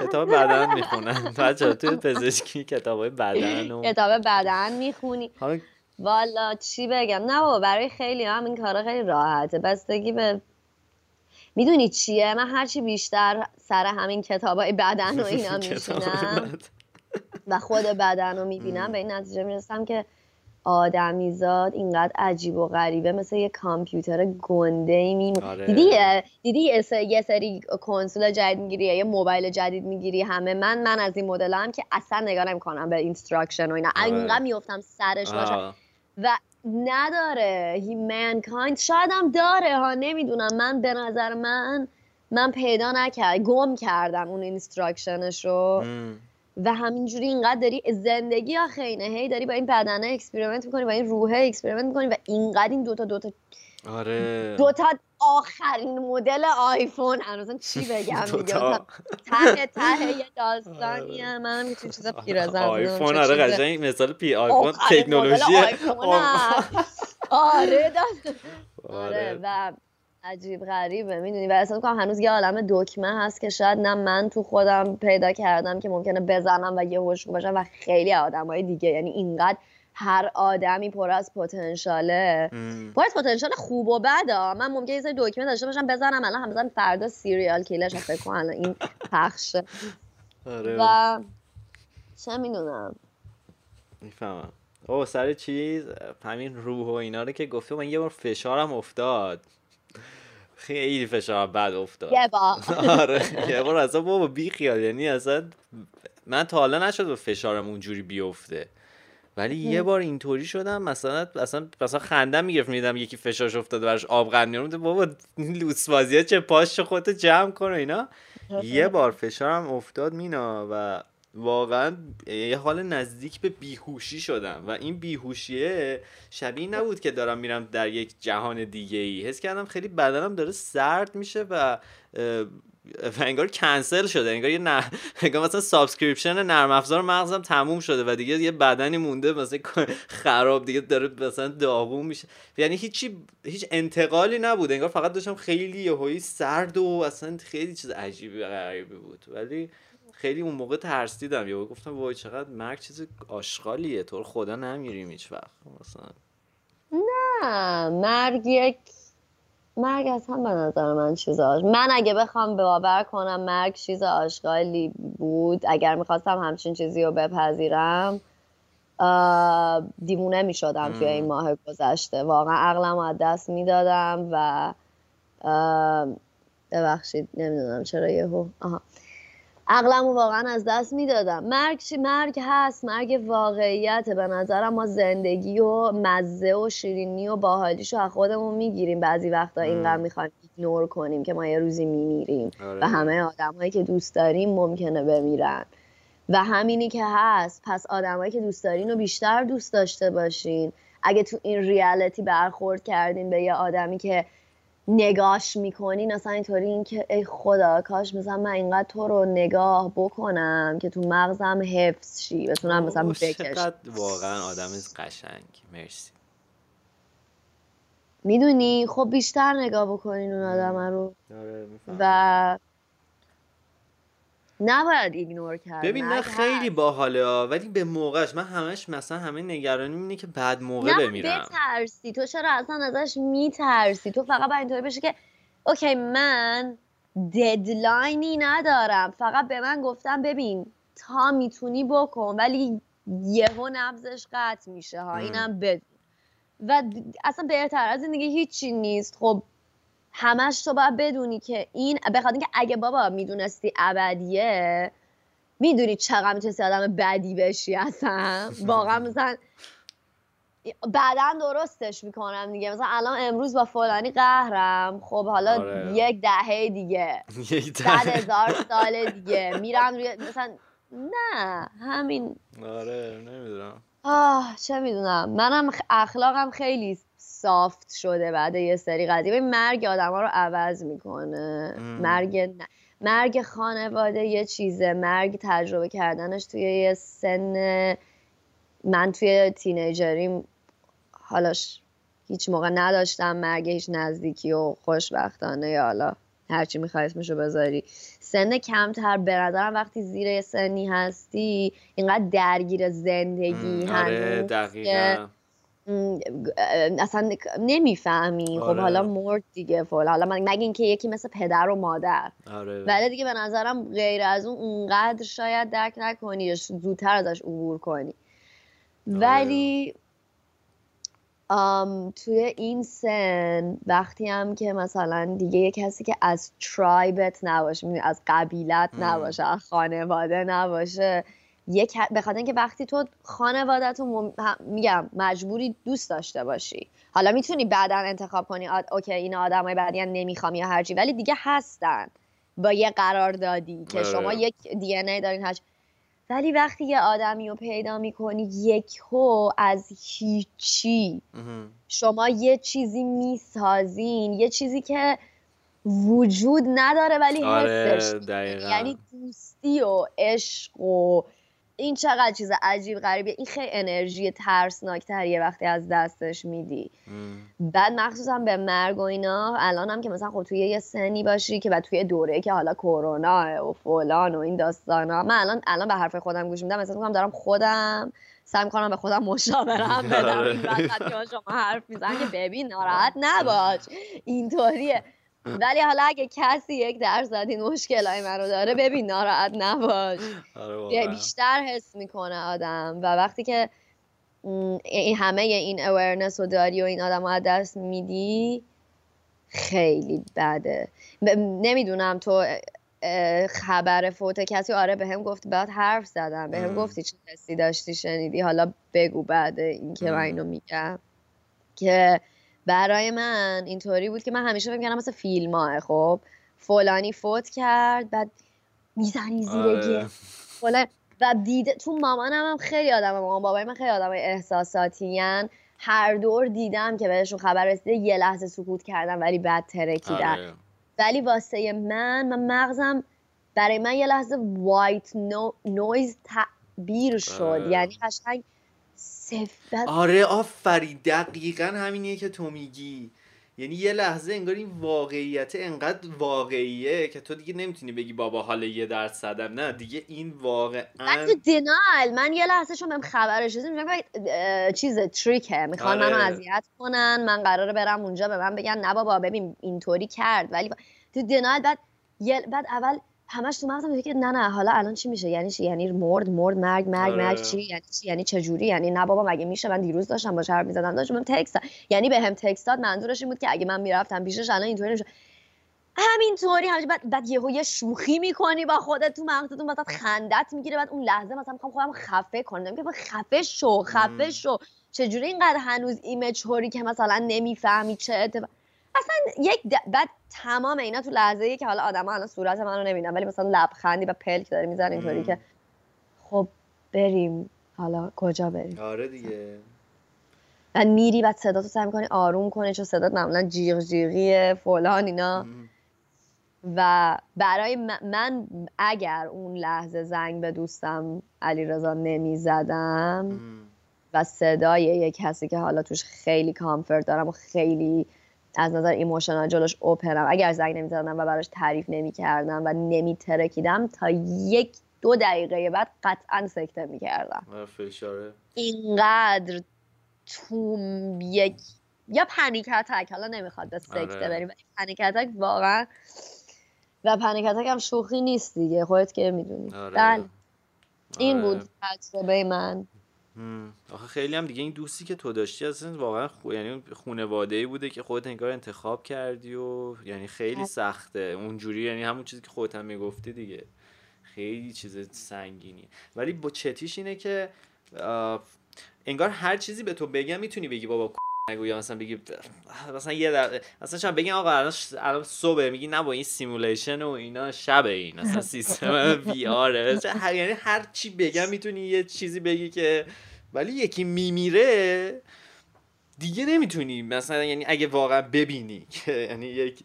کتاب بدن. می‌خونن بچه توی پزشکی کتاب بدن و... کتاب بدن می‌خونی. والا چی بگم؟ نه بابا برای خیلی هم این کارا خیلی راحته. بستگی به می‌دونی چیه؟ من هرچی بیشتر سر همین کتابای بدن و اینا میشینم. و خود بدن رو می‌بینم. به این نتیجه می‌رسم که آدمیزاد اینقدر عجیب و غریبه مثل یه کامپیوتر گنده ای می آره. دیدی دیدی یه سری کنسول جدید می‌گیری یه موبایل جدید می‌گیری؟ همه من من از این مدل هم که اصلا نگاه نمی‌کنم به instruction و اینا. آره. اینقدر میفتم سرش باشه. و نداره. هی mankind شاید هم داره ها نمی‌دونم. من به نظر من من پیدا نکرد گم کردم اون instruction ش رو. و همینجوری اینقدر داری زندگی آخه اینه هی داری با این بدنه experiment می‌کنی با این روحه experiment می‌کنی و اینقدر این دوتا دوتا آره. دوتا آخرین مدل آیفون. هنوزم چی بگم دیگه؟ ته ته یه داستانیه آره. من می‌تونم چیزا پیرازم آیفون آره قشنگ مثال پی آیفون تکنولوژی آره. آره و عجیب غریبه می‌دونی؟ و احساس کنم هنوز یه عالم دکمه هست که شاید نه من تو خودم پیدا کردم که ممکنه بزنم و یه هوش باشم و خیلی آدم های دیگه. یعنی اینقدر هر آدمی پر از پتانسیاله. پر از پتانسیل خوب و بد من ممکنه یه سری دکمه داشته باشم بزنم الان هم بزنم فردا سیریال کیلرش فکر کنم این پخش آره. و چه می‌دونم؟ می‌فهمم. او سر چیز همین روح و اینا رو که گفته من یه بار فشارم افتاد. خیلی فشار بد افتاد. یه بار. آره یه بار اصلا بابا بی خیال یعنی اصلا من تا حالا نشد به فشارم اونجوری بیفته. ولی یه بار اینطوری شدم مثلا اصلا مثلا خندم می‌گرفت میدم یکی فشارش افتاده براش آب قند میارم بابا لوس بازیه چه پاش خودت جمع کن اینا؟ یه بار فشارم افتاد مینا و واقعا یه حال نزدیک به بیهوشی شدم و این بیهوشیه شبیه نبود که دارم میرم در یک جهان دیگه ای حس کردم خیلی بدنم داره سرد میشه و و انگار کنسل شده انگار یه نه انگار مثلا subscription نرم افزار مغزم تموم شده و دیگه یه بدنی مونده مثلا خراب دیگه داره مثلا داغون میشه. یعنی هیچی هیچ انتقالی نبود انگار فقط داشتم خیلی یهویی سرد و اصلا خیلی چیز عجیبی غریبی بود. ولی خیلی اون موقع ترسیدم. یا گفتم وای چقدر مرگ چیز آشغالیه. تو خدا نمیریم هیچ وقت. مثلا. نه مرگ یک مرگ اصلا به نظر من چیز آش... من اگه بخوام باور کنم مرگ چیز آشغالی بود اگر می‌خواستم همچین چیزی رو بپذیرم دیمونه می‌شدم توی این ماه گذشته. واقعا عقلم از دست می‌دادم و ببخشید نمی‌دونم چرا یهو آها. عقلم رو واقعا از دست می‌دادم. مرگ چی مرگ هست مرگ واقعیت به نظرم ما زندگی و مزه و شیرینی و باحالیشو از خودمون می‌گیریم. بعضی وقتا اینقدر می‌خوایم ایگنور کنیم که ما یه روزی میمیریم. آره. و همه آدمهایی که دوست داریم ممکنه بمیرن. و همینی که هست پس آدمایی که دوست دارین رو بیشتر دوست داشته باشین. اگه تو این ریالیتی برخورد کردین به یه آدمی که نگاش می‌کنین اصلا اینطوری این که ای خدا کاش مثلا من اینقدر تو رو نگاه بکنم که تو مغزم حفظ شی بتونم مثلا بکشم. واقعا آدم قشنگ. مرسی. می‌دونی؟ خب بیشتر نگاه بکنین اون آدم رو. آره، و نباید ایگنور کرد ببین نه خیلی باحاله ولی به موقعش من همش مثلا همه نگرانی اینه که بعد موقع نه بمیرم. بترسی. تو چرا اصلا ازش میترسی؟ تو فقط باید اینطوری بشه که اوکی من ددلاینی ندارم. فقط به من گفتم ببین تا می‌تونی بکن ولی یهو نبزش قطع میشه ها. اینم بدون. و اصلا بهتر از این دیگه هیچی نیست. خب همش تو باید بدونی که این بخاطر اینکه اگه بابا می‌دونستی ابدیه می‌دونی چقدر می‌تونستی آدم بدی بشی اصلا. واقعا مثلا بعدا درستش می‌کنم دیگه. مثلا الان امروز با فلانی قهرم. خب حالا آره. یک دهه دیگه. صد هزار سال دیگه. میرم روی مثلا نه همین. آره نمی‌دونم. آه چه می‌دونم. منم اخلاقم خیلی سافت شده بعد یه سری قضیه. مرگ آدم ها رو عوض می‌کنه. مرگ مرگ خانواده یه چیزه. مرگ تجربه کردنش توی یه سن من توی تینیجریم حالاش هیچ موقع نداشتم مرگ هیچ نزدیکی و خوشبختانه یا حالا هرچی می‌خوای اسمشو بذاری. سن کمتر به نظرم وقتی زیر سنی هستی اینقدر درگیر زندگی آره دقیقا. اصلا نمی‌فهمی خب آره. حالا مرد دیگه فول حالا مگه اینکه یکی مثل پدر و مادر آره. ولی دیگه به نظرم غیر از اون اونقدر شاید درک نکنی زودتر ازش عبور کنی آره. ولی توی این سن وقتی هم که مثلا دیگه یه کسی که از ترایبت نباشه از قبیلت نباشه از خانواده نباشه یک به خاطر اینکه وقتی تو خانوادت رو میگم مجبوری دوست داشته باشی. حالا می‌تونی بعدا انتخاب کنی آد... اوکی این آدمای بعدی نمی‌خوام یا هرچی ولی دیگه هستن. با یه قرار دادی که شما آره. یک دی ای دارین هرچی. ولی وقتی یه آدمی رو پیدا می‌کنی یک هو از هیچی. شما یه چیزی می‌سازین یه چیزی که وجود نداره ولی آره حسش یعنی دوستی و عشق و این چقدر چیز عجیب غریبیه. این خیلی انرژی ترسناکتریه وقتی از دستش میدی. بعد مخصوصا به مرگ و اینا الان هم که مثلا خب توی یه سنی باشی که بعد توی دوره که حالا کرونا و فلان و این داستانا. من الان الان به حرف خودم گوش میدم مثلا می‌کنم دارم خودم سعی کنم به خودم مشاورم بدم. آره. این که شما حرف میزن که ببین ناراحت نباش. اینطوریه. ولی حالا اگه کسی یک درصد این مشکلای منو داره ببین ناراحت نباش. آره بیشتر حس می‌کنه آدم و وقتی که این همه این awareness رو داری و این آدم رو دست میدی خیلی بده. نمی‌دونم تو خبر فوت کسی آره به هم گفتی بعد حرف زدم. به هم گفتی چه حسی داشتی شنیدی؟ حالا بگو بعد اینکه من اینو میگم. که برای من اینطوری بود که من همیشه فکر کردم مثل فیلم ها خب فلانی فوت کرد بعد می‌زنی زیر آره. و دیده تو مامانم هم خیلی آدم مامان بابای من خیلی آدم احساساتی هر دور دیدم که بهشون خبر رسیده یه لحظه سکوت کردم ولی بعد ترکیدن آره. ولی واسه من من مغزم برای من یه لحظه وایت نو... نویز تعبیر شد آره. یعنی قشنگ سفت آره آفرین. دقیقا همینیه که تو میگی. یعنی یه لحظه انگار این واقعیت انقدر واقعیه که تو دیگه نمی‌تونی بگی بابا حالا یه درصدم. نه دیگه این واقعا من تو دینال من یه لحظه چون بهم خبرش رسید چیز تریکه می‌خوان آره. منو اذیت کنن. من قراره برم اونجا به من بگن نه بابا ببین اینطوری کرد. ولی تو دینال بعد بعد اول همش تو مغزم که نه نه حالا الان چی میشه؟ یعنی چی؟ یعنی مرد مرد مرگ مرگ مرگ آره. چی؟ یعنی چی؟ یعنی چه جوری یعنی نه بابا مگه میشه؟ من دیروز داشتم با حرف می‌زدم. داشتم تکست یعنی به هم تکست داد منظورش این بود که اگه من می‌رفتم پیشش الان اینطوری نمیشه همینطوری همش بعد بعد یهو یه شوخی می‌کنی با خودت تو مغزتون مثلا خندت می‌گیره. بعد اون لحظه مثلا می‌خوام خودم خفه کنم. که خفه شو خفه شو. چجوری اینقدر هنوز ایمیچوری که مثلا نمی‌فهمی چه اتفاق اصلا یک بعد تمام اینا تو لحظه ای که حالا آدم الان صورت منو نمیدن ولی مثلا لبخندی و پلک داره می‌زنه اینطوری که خب بریم. حالا کجا بریم؟ آره دیگه. بعد میری بعد صدا تو سعی می‌کنی آروم کنی چون صدات معمولا جیغ جیغیه فلان اینا. و برای من اگر اون لحظه زنگ به دوستم علی رضا نمی‌زدم و صدای یک کسی که حالا توش خیلی کامفورت دارم و خیلی از نظر ایموشنال جلوش اوپنم اگر زنگ نمی‌زدم و براش تعریف نمی‌کردم و نمیترکیدم تا یک دو دقیقه بعد قطعا سکته می‌کردم اینقدر تو یک یا پنیک اتک حالا نمی‌خواد به سکته آره. بریم پنیک اتک واقعا و پنیک اتک هم شوخی نیست دیگه خودت که می‌دونی آره. بله این آره. بود تجربه من آخه خیلی هم دیگه این دوستی که تو داشتی اصلا واقعا خو... یعنی خونواده ای بوده که خودت انگار انتخاب کردی و یعنی خیلی سخته. اونجوری یعنی همون چیزی که خودت هم می‌گفتی دیگه. خیلی چیز سنگینی ولی با چتیش اینه که انگار هر چیزی به تو بگم می‌تونی بگی بابا نگو یا مثلا بگی مثلا یه در... مثلا شما بگین آقا الان الان صبح میگی نه با این سیمولیشن و اینا شب این مثلا سیستم وی آره یعنی هر چی بگم می‌تونی یه چیزی بگی که ولی یکی میمیره دیگه نمی‌تونی. مثلا یعنی اگه واقعا ببینی که یعنی یک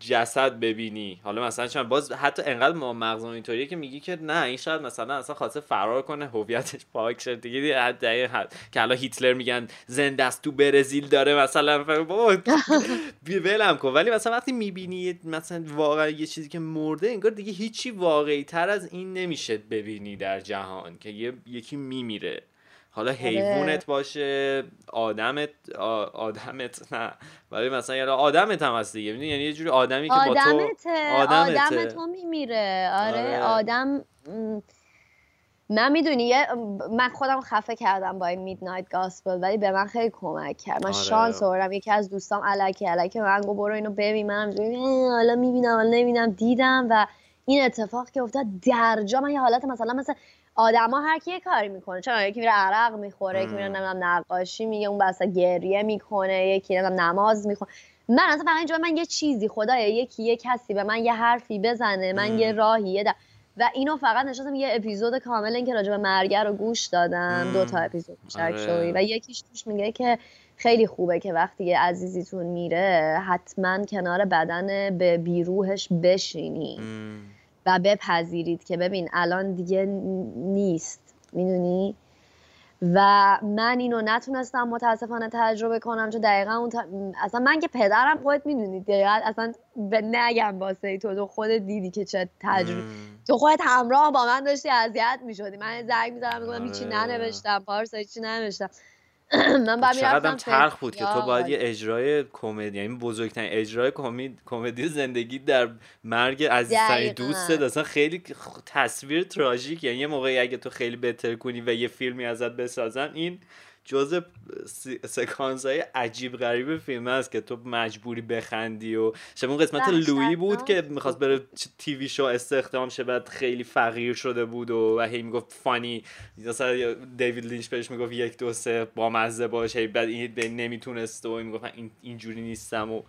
جسد ببینی. حالا مثلا چون باز حتی انقدر ما مغزمون اینطوریه که میگی که نه این شاید مثلا اصلا خواسته فرار کنه هویتش پاک شد دیگه حد که الان هیتلر میگن زنده است تو برزیل داره مثلا. بابا ولم کن. ولی مثلا وقتی می‌بینی مثلا واقعا یه چیزی که مرده انگار دیگه هیچی واقعی تر از این نمیشه ببینی در جهان که یه یکی میمیره. حالا آره. حیوانت باشه آدمت آدمت نه. ولی مثلا یعنی آدمت هم هست دیگه. یعنی یه جوری آدمی که با تو آدمت آدم تو میمیره. آره, آره. آدم من می‌دونی من خودم خفه کردم با این میدنایت گاسپل ولی به من خیلی کمک کرد. من آره. شانس آوردم یکی از دوستام الکی الکی من گفت برو اینو ببین. منم حالا می‌بینم حالا نمی‌بینم. دیدم و این اتفاق که افتاد. درجا من یه حالت مثلا مثل آدما هر کی کاری می‌کنه. چون یکی میره عرق می‌خوره یکی میره نمی‌دونم نقاشی میگه اون بسا گریه می‌کنه یکی نمی‌دونم نماز می‌خونه. من اصلا فقط اینجا من یه چیزی خدایا یکی یه کسی به من یه حرفی بزنه من یه راهی یه و اینو فقط نشستم یه اپیزود کامل این که راجع به مرگر رو گوش دادم. دو تا اپیزود آره. و یکیش توش میگه که خیلی خوبه که وقتی یه عزیزیتون میره حتما کنار بدن به بیروهش بشینی. و بپذیرید که ببین الان دیگه نیست. می‌دونی؟ و من اینو نتونستم متاسفانه تجربه کنم چون دقیقا اون اصلا من که پدرم خودت می‌دونی دقیقا اصلا به نگم واسه تو تو خودت دیدی که چه تجربه تو خودت همراه با من داشتی اذیت می‌شدی. من زنگ می‌زدم میگم هیچی آره. ننوشتم پارسا هیچی ننوشتم. من بعد چقدر تلخ بود که تو باید یه اجرای کمدی یعنی بزرگترین اجرای کمدی زندگی در مرگ عزیزترین دوستت اصلا خیلی تصویر تراژیک. یعنی یه موقعی اگه تو خیلی بهتر کنی و یه فیلمی ازت بسازن این جز سکانس های عجیب غریب فیلم است که تو مجبوری بخندی و شب اون قسمت لویی بود که می‌خواست بره تیوی شو استخدام شه بعد خیلی فقیر شده بود و, و هی می‌گفت فانی. مثلا دیوید لینچ بهش می‌گفت یک دو سه با مزه باشه بعد این نمی‌تونست و می‌گفت این اینجوری نیستم و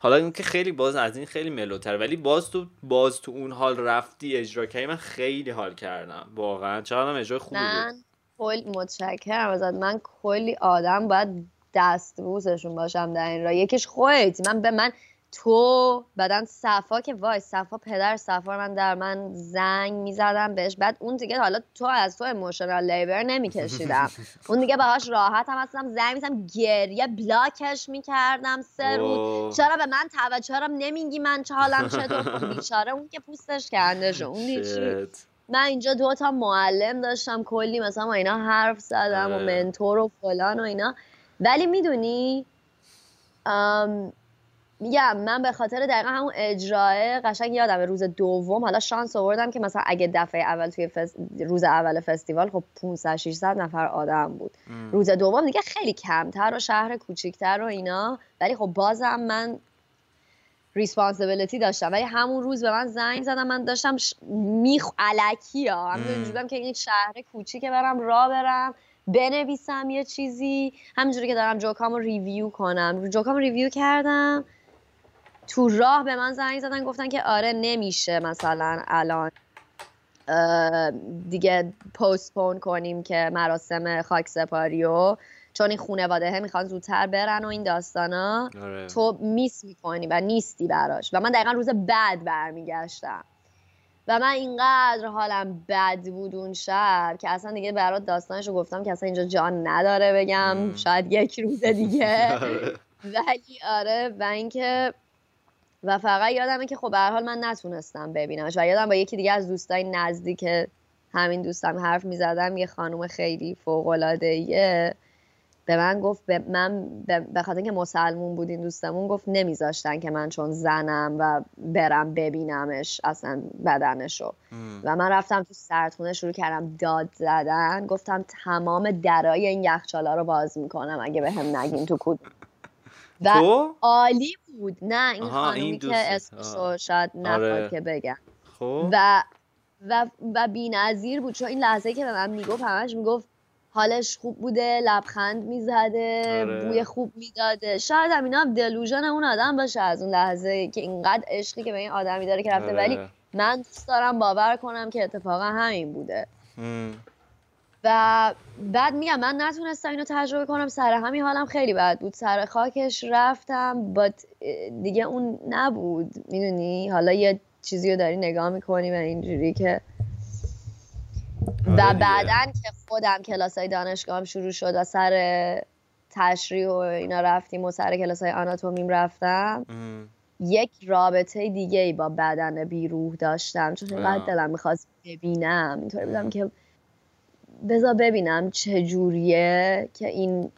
حالا این که خیلی باز از این خیلی ملوتر ولی باز تو باز تو اون حال رفتی اجرا کردی. من خیلی حال کردم. واقعا. چقدر اجرای خوبی بود. کل متشکرم ازت. من کلی آدم باید دستبوسشون باشم در این را یکیش خودتی من به من تو بعدا صفا که وای صفا پدر صفا من در من زنگ می‌زدم بهش. بعد اون دیگه حالا تو از تو ایموشنال لیبر نمیکشیدم. اون دیگه باهاش راحت هم هستم. زنگ می‌زدم. گریه بلاکش می‌کردم سه روز. چرا به من توجه؟ چرا نمیگی من چه حالم؟ چطور؟ بیچاره اون که پوستش کنده شد. اون من اینجا دو تا معلم داشتم کلی مثلا ما اینا حرف زدم و آره. منتور و فلان و اینا. ولی می‌دونی میگم من به خاطر دقیقا همون اجراه قشنگ یادم روز دوم حالا شانس آوردم که مثلا اگه دفعه اول توی روز اول فستیوال خب 500 600 نفر آدم بود. روز دوم دیگه خیلی کمتر و شهر کوچیکتر و اینا. ولی خب بازم من responsibility داشتم. ولی همون روز به من زنگ زدم من داشتم ش... میخ الکی ها. همینجوری که این شهر کوچیکه برم را برم بنویسم یه چیزی. همینجوری که دارم joke امو review کنم. joke امو review کردم. تو راه به من زنگ زدن گفتن که آره نمیشه مثلا الان دیگه postpone کنیم که مراسم خاک سپاریو چون این خونواده می‌خوان زودتر برن و این داستانا آره. تو miss می‌کنی و نیستی براش. و من دقیقا روز بعد برمیگشتم. و من اینقدر حالم بد بود اون شب که اصلا دیگه برات داستانش رو گفتم که اصلا اینجا جان نداره بگم. شاید یک روز دیگه. آره. ولی آره و اینکه و فقط یادمه که خب به حال من نتونستم ببینمش و یادم با یکی دیگه از دوستای نزدیک همین دوستم حرف می‌زدم یه خانم خیلی فوق العاده به من گفت به من به خاطر اینکه مسلمون بودین دوستمون گفت نمیذاشتن که من چون زنم و برم ببینمش اصلا بدنشو. و من رفتم تو سرتونه شروع کردم داد زدن. گفتم تمام درای این یخچالا رو باز می‌کنم اگه به هم نگین تو کود. و عالی بود. نه این خانومی که اسمشو شاید نخواد آره. که بگم. خب؟ و و و بی‌نظیر بود. چون این لحظه که به من می‌گفت همش می‌گفت حالش خوب بوده لبخند می‌زده آره. بوی خوب می‌داده. شاید هم اینا دلوژن اون آدم باشه از اون لحظه که اینقدر عشقی که به این آدمی داره که رفته. آره. ولی من دوست دارم باور کنم که اتفاقا همین بوده. و بعد میگم من نتونستم اینو تجربه کنم. سر همین حالم خیلی بد بود. سر خاکش رفتم با دیگه اون نبود. می‌دونی؟ حالا یه چیزی رو داری نگاه می‌کنی و اینجوری که و آره بعدا که خودم کلاس های دانشگاهم شروع شد و سر تشریح و اینا رفتیم و سر کلاس های آناتومیم رفتم یک رابطه دیگه ای با بدن بیروح داشتم. چون اینقدر دلم می‌خواست ببینم. اینطوری بودم که بذار ببینم چجوریه که این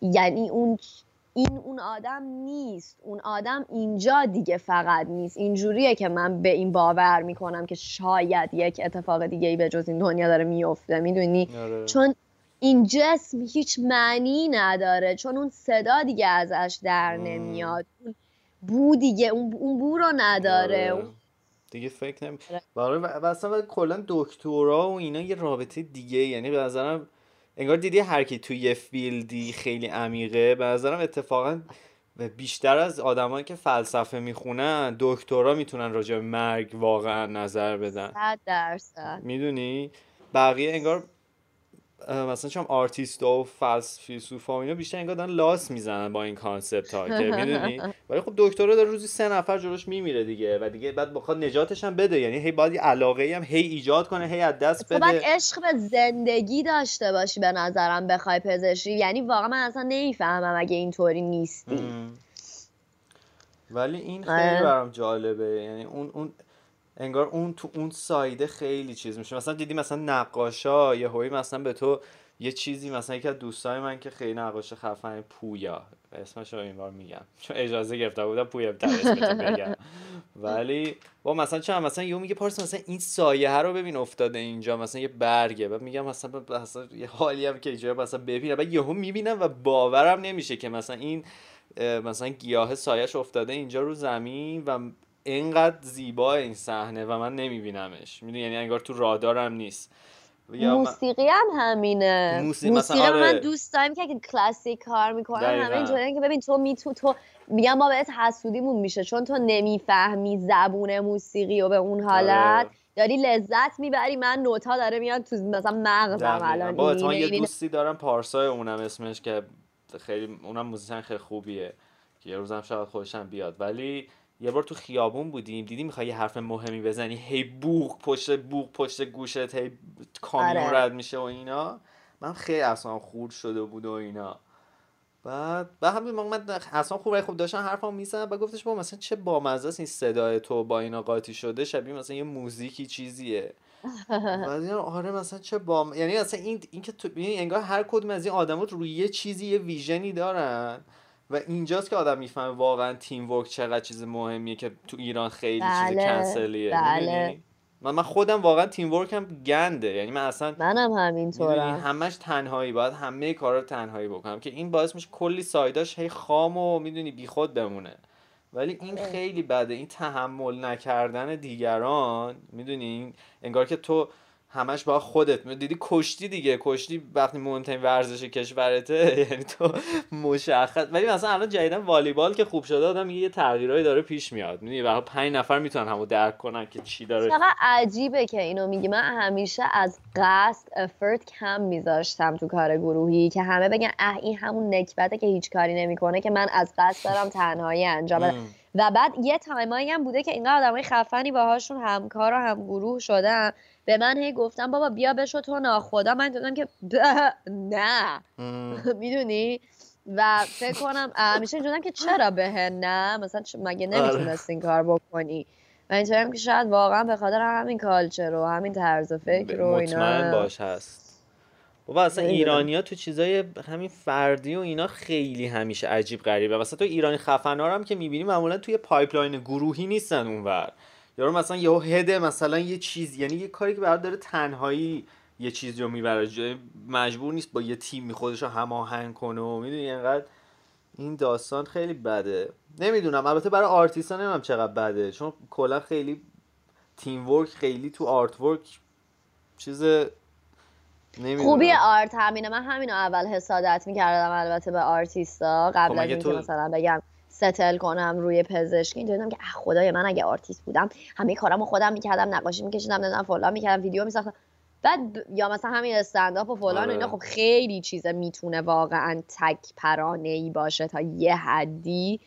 یعنی اون این اون آدم نیست. اون آدم اینجا دیگه فقط نیست. اینجوریه که من به این باور می‌کنم که شاید یک اتفاق دیگه ای به جز این دنیا داره میفته می‌دونی؟ آره. چون این جسم هیچ معنی نداره. چون اون صدا دیگه ازش در نمیاد. اون بو دیگه اون, اون بو رو نداره. آره. دیگه فکر نمی برای و اصلا کلا دکترا و اینا یه رابطه دیگه یعنی به نظرم انگار دیدی هر کی توی یه field ی خیلی عمیقه به نظرم اتفاقا بیشتر از آدمایی که فلسفه می‌خونن دکترا می‌تونن راجع به مرگ واقعا نظر بدن. 100 درصد. می‌دونی؟ بقیه انگار مثلا چون آرتیست و فیلسوف و اینا بیشتر انگار دارن لاس می‌زنن با این concept ها که می‌دونی؟ ولی خب دکترا داره روزی سه نفر جلوش میمیره دیگه و دیگه بعد بخواد نجاتش هم بده. یعنی هی باید علاقه هم هی ایجاد کنه هی از دست خب بده. باید عشق به زندگی داشته باشی به نظرم بخوای پزشکی. یعنی واقعا من اصلا نمی‌فهمم اگه اینطوری نیستی. ولی این خیلی آره. برام جالبه. یعنی اون اون انگار اون تو اون side ه خیلی چیز میشه. مثلا دیدی مثلا نقاشا یه هوی مثلا به تو یه چیزی مثلا یکی از دوستای من که خیلی نقاش خفن پویا. اسمش رو این بار میگم. چون اجازه گرفته بودم پویا بگم. ولی با مثلا چند مثلا یه میگه پارس مثلا این سایه رو ببین افتاده اینجا. مثلا یه برگه. بعد میگم مثلا مثلا یه حالی هم که اینجا مثلا ببینم. بعد یهو می‌بینم و باورم نمیشه که مثلا این مثلا گیاه سایش افتاده اینجا رو زمین و اینقدر زیبا این صحنه و من نمیبینمش. می‌دونی یعنی انگار تو رادارم نیست. موسیقی هم همینه. موسیقی, موسیقی آره. من دوست دارم که کلاسیک کار می‌کنم همه اینطوری که ببین تو می تو تو میگم ما بهت حسودیمون میشه چون تو نمی‌فهمی زبون موسیقی و به اون حالت. آره. داری لذت می‌بری. من نوتا داره میاد تو مثلا مغزم الان با یه دوستی دارم پارسای اونم اسمش که خیلی اونم موزیسین خیلی خوبیه. یه روزم شاید خوشم بیاد. ولی یه بار تو خیابون بودیم دیدی می‌خوای یه حرف مهمی بزنی؟ هی بوغ پشت بوغ پشت گوشت هی کامیون آره. رد میشه و اینا. من خیلی اصلا خورد شده بود و اینا. بعد به همین من اصلا خوب خوب داشتن حرفام می‌زنم و گفتش با مثلا چه بامزه است این صدای تو با اینا قاطی شده؟ شبیه مثلا یه موزیکی چیزیه. بعد آره مثلا چه بام یعنی مثلا این این که تو یعنی انگار هر کدوم از این آدمات روی یه چیزی یه ویژنی دارن. و اینجاست که آدم می‌فهمه واقعا تیم ورک چقدر چیز مهمیه که تو ایران خیلی بله. چیز کنسلیه. بله. من من خودم واقعا تیم ورک هم گنده. یعنی من اصلا منم همینطورم. همش تنهایی. باید همه کارا رو تنهایی بکنم که این باعث میشه کلی سایداش هی خام و می‌دونی بیخود بمونه. ولی این خیلی بده. این تحمل نکردن دیگران می‌دونی؟ انگار که تو همش با خودت دیدی کشتی دیگه. کشتی وقتی مهمترین ورزش کشورته یعنی تو مشخص. ولی مثلا الان جدیدا والیبال که خوب شده آدم یه تغییرایی داره پیش میاد. می‌دونی؟ واقعا پنج نفر می‌تونن همو درک کنن که چی داره. چقدر عجیبه که اینو میگی. من همیشه از قصد افرت کم میذاشتم تو کار گروهی که همه بگن اه این همون نکبته که هیچ کاری نمی‌کنه که من از قصد دارم تنهایی انجام و بعد یه تایمایی هم بوده که اینقدر آدمای خفنی باهاشون همکار و هم گروه شدم به من هی گفتم بابا بیا بشو تو ناخدا. من دادم که نه. می‌دونی؟ و فکر کنم همیشه اینجورم که چرا به نه؟ مثلا مگه آره. نمی‌تونست این کار بکنی؟ و اینطوریم که شاید واقعا به خاطر همین culture و همین طرز فکر و اینا. مطمئن باش هست. بابا اصلا ایرانی ها تو چیزای همین فردی و اینا خیلی همیشه عجیب غریبه. مثلا تو ایرانی خفن هم که می‌بینی معمولا توی pipeline گروهی نیستن اونور. یارو مثلا یهو head ه مثلا یه چیز یعنی یه کاری که برات داره تنهایی یه چیزی رو می‌بره. مجبور نیست با یه تیم خودش رو هماهنگ کنه و می‌دونی اینقدر؟ این داستان خیلی بده. نمی‌دونم البته برای آرتیستا نمی‌دونم چقدر بده. چون کلا خیلی team work خیلی تو artwork چیز نمی‌دونم. خوبی آرت همینه. من همینو اول حسادت می‌کردم البته به آرتیستا قبل خب از اینکه تو... مثلا بگم settle کنم روی پزشکی دیدم که خدای من اگه آرتیست بودم همه کارامو خودم می‌کردم نقاشی میکشیدم نمی‌دونم فلان می‌کردم ویدیو میساختم. بعد یا مثلا همین استنداپ و فلان و اینا آره. خب خیلی چیز می‌تونه واقعا تک نفره ای باشه تا یه حدی.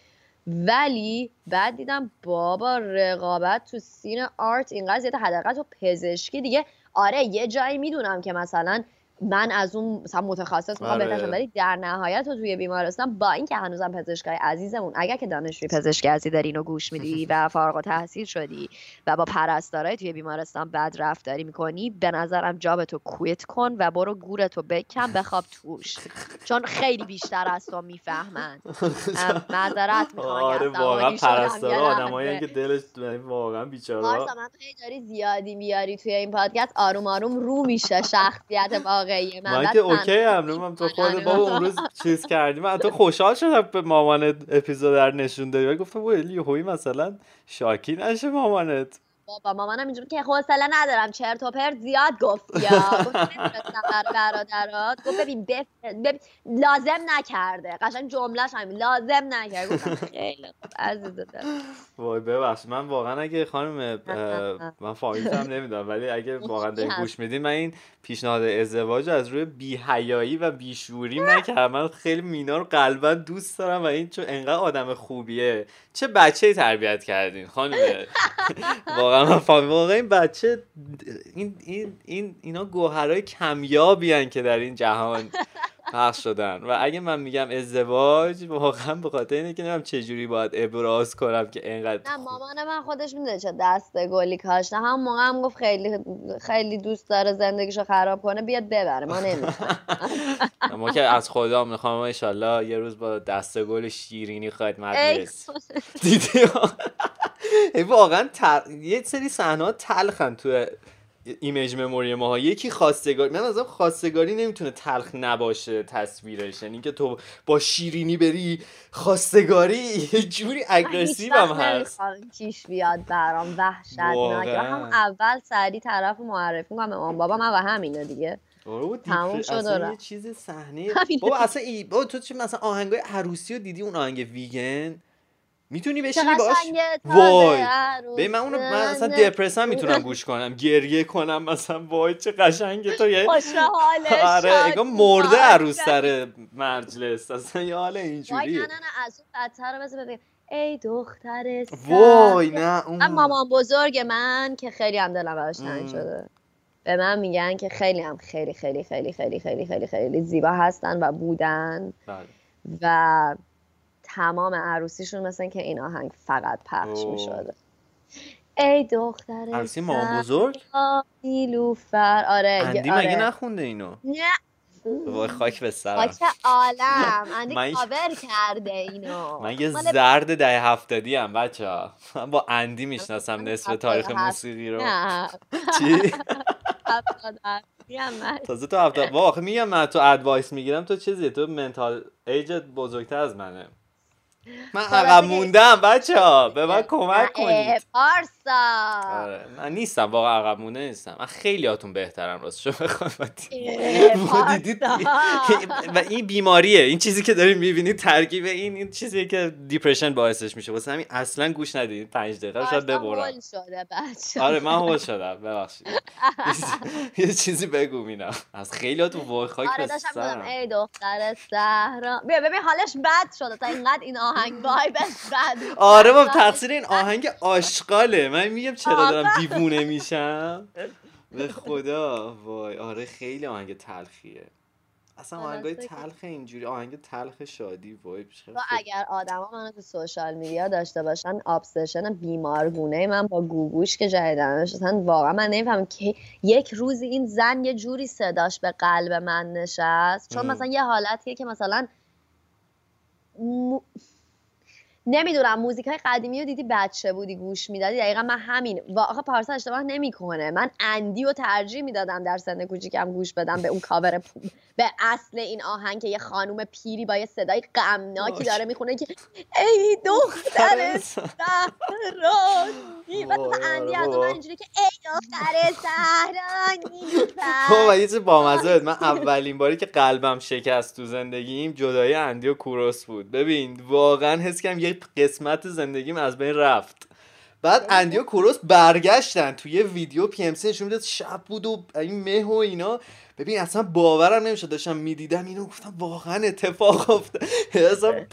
ولی بعد دیدم بابا رقابت تو سین آرت اینقدر زیاده حداقل تو پزشکی دیگه. آره یه جایی می‌دونم که مثلا من از اون مثلا متخصص می‌خوام آره. ولی در نهایت تو توی بیمارستان با اینکه هنوزم پزشکای عزیزمون اگر که دانشجوی پزشکی عزیز داری اینو گوش میدی و فارغ التحصیل شدی و با پرستارای توی بیمارستان بد رفتاری می‌کنی به نظرم جاب تو کویت کن و برو گورتو بکن بخواب توش. چون خیلی بیشتر از تو می‌فهمن. معذرت می‌خوام آره واقعا پرستارا آدمایی که دلش واقعا بیچاره. من خیلی داری زیادی میاری توی این پادکست آروم آروم رو میشه شخصیت واقعی. من من که اوکی هم من تو خود بابا اون روز چیز کردی. من تو خوشحال شدم به مامانت اپیزود در نشون دادی. و گفتم ولی هوی مثلا شاکی نشه مامانت. بابا مامانم اینجوری که حوصله ندارم. چرت و پرت زیاد گفت یا گفت برادرات. گفت ببین بف... ببین لازم نکرده. قشنگ جملهش همین. لازم نکرده. خیلی خوب. عزیز وای ببخش من واقعا اگه خانم من فامیلتم نمی‌دونم ولی اگه واقعا دارین گوش میدین من این پیشنهاد ازدواج از روی بی‌حیایی و بیشوری نکردم. من خیلی مینا رو قلبا دوست دارم و این چون انقدر آدم خوبیه. چه بچه تربیت کردین خانم. واقعا من واقعا این بچه این این این اینا گوهرای کمیابی که در این جهان. پخش شدن. و اگه من میگم ازدواج واقعا به خاطر اینه که نمی‌دونم چه جوری باید ابراز کنم که اینقدر نه مامان من خودش می‌دونه چه دست گلی کاشته هم موقع هم گفت خیلی خیلی دوست داره زندگیشو خراب کنه بیاد ببره. ما نمی‌خوام ما که از خدا می‌خوام ان یه روز با دست گل شیرینی خدمت برسیم دیدی؟ واقعا یه سری صحنه تلخن تو image memory ماها. یکی خواستگاری من از خواستگاری نمی‌تونه تلخ نباشه تصویرش. یعنی که تو با شیرینی بری خواستگاری یه جوری aggressive هم هست. چیش بیاد برام وحشتناک. هم اول سری طرف معرفی کنم به مام بابا من و همینه دیگه. تموم شد یه چیز صحنه. بابا اصلا ای... بابا تو چه مثلا آهنگای عروسی رو دیدی؟ اون آهنگ ویگن؟ می‌تونی بشینی باش؟ وای. به من اونو من اصلا دپرسم می‌تونم گوش کنم. گریه کنم مثلا. وای چه قشنگه تو یه آره انگار مرده عروس سر مجلس. اصلا یه حال اینجوریه نه نه نه از اون بدتر بذار ای دختر وای نه اون مامان بزرگ من که خیلی هم دلم براش تنگ شده. به من میگن که خیلی هم خیلی خیلی خیلی خیلی خیلی خیلی خیلی زیبا هستن و بودن. بله. و تمام عروسیشون مثل که این آهنگ فقط پخش می‌شده. ای دختر عروسی مامان بزرگ؟ نیلوفر. آره اندی آره. مگه نخونده اینو؟ نه. وای خاک به سرم. خاک عالم. اندی کاور کرده اینو. من یه زرد ده هفتادی هم بچه ها. من با اندی می‌شناسم نصف تاریخ موسیقی رو. چی؟ تازه تو هفته آخه میگم من تو ادوایس می‌گیرم تو چیزیه تو منتال ایجت بزرگتر از منه. من عقب موندم بچه ها. به من کمک کنید. پارسا. آره من نیستم واقعا عقب مونده نیستم. من خیلی هاتون بهترم راست شو و این بیماریه. این چیزی که داریم می‌بینید ترکیب این این چیزی که دیپرشن باعثش میشه. واسه همین اصلا گوش ندید پنج دقیقه شاید ببرم. آره من هول شدم. ببخشید. یه چیزی بگو مینا. از خیلی هاتون وای خاک آره داشتم ای دختر صحرا. بیا ببین حالش بد شده. تا اینقدر این آهنگ وایبش بد آره بابا تقصیر این آهنگ آشغاله. من میگم چرا دارم دیوونه میشم؟ به خدا. وای. آره خیلی آهنگ تلخیه. اصلا آهنگای تلخ اینجوری. آهنگ تلخ شادی. وای و اگر آدما منو تو سوشال میدیا داشته باشن ابسشن بیمارگونه من با گوگوش که جدیدن اصلا واقعا من نمی‌فهمم که یک روزی این زن یه جوری صداش به قلب من نشست؟ چون مثلا یه حالتیه که مثلا م... نمی‌دونم موزیک های قدیمی رو دیدی بچه بودی گوش می‌دادی؟ دقیقا من همین. واقعا پارسا اشتباه نمی‌کنه. من اندی رو ترجیح می‌دادم در سن کوچیکم گوش بدم به اون کاور به اصل این آهنگ که یه خانوم پیری با یه صدای غمناکی داره می‌خونه که ای دختر سهرانی بعد اندی از من اینجوری که ای دختر سهرانی خب یه چیز بامزه من اولین باری که قلبم شکست تو زندگیم جدای اندی و کوروس بود. ببین واقعا حس کردم یه قسمت زندگیم از بین رفت. بعد اندی و کوروس برگشتن. توی یه ویدیو پی ام سی نشون می‌داد شب بود و این مه و اینا. ببین اصلا باورم نمیشه داشتم می‌دیدم اینو گفتم واقعا اتفاق افتاد. اصلا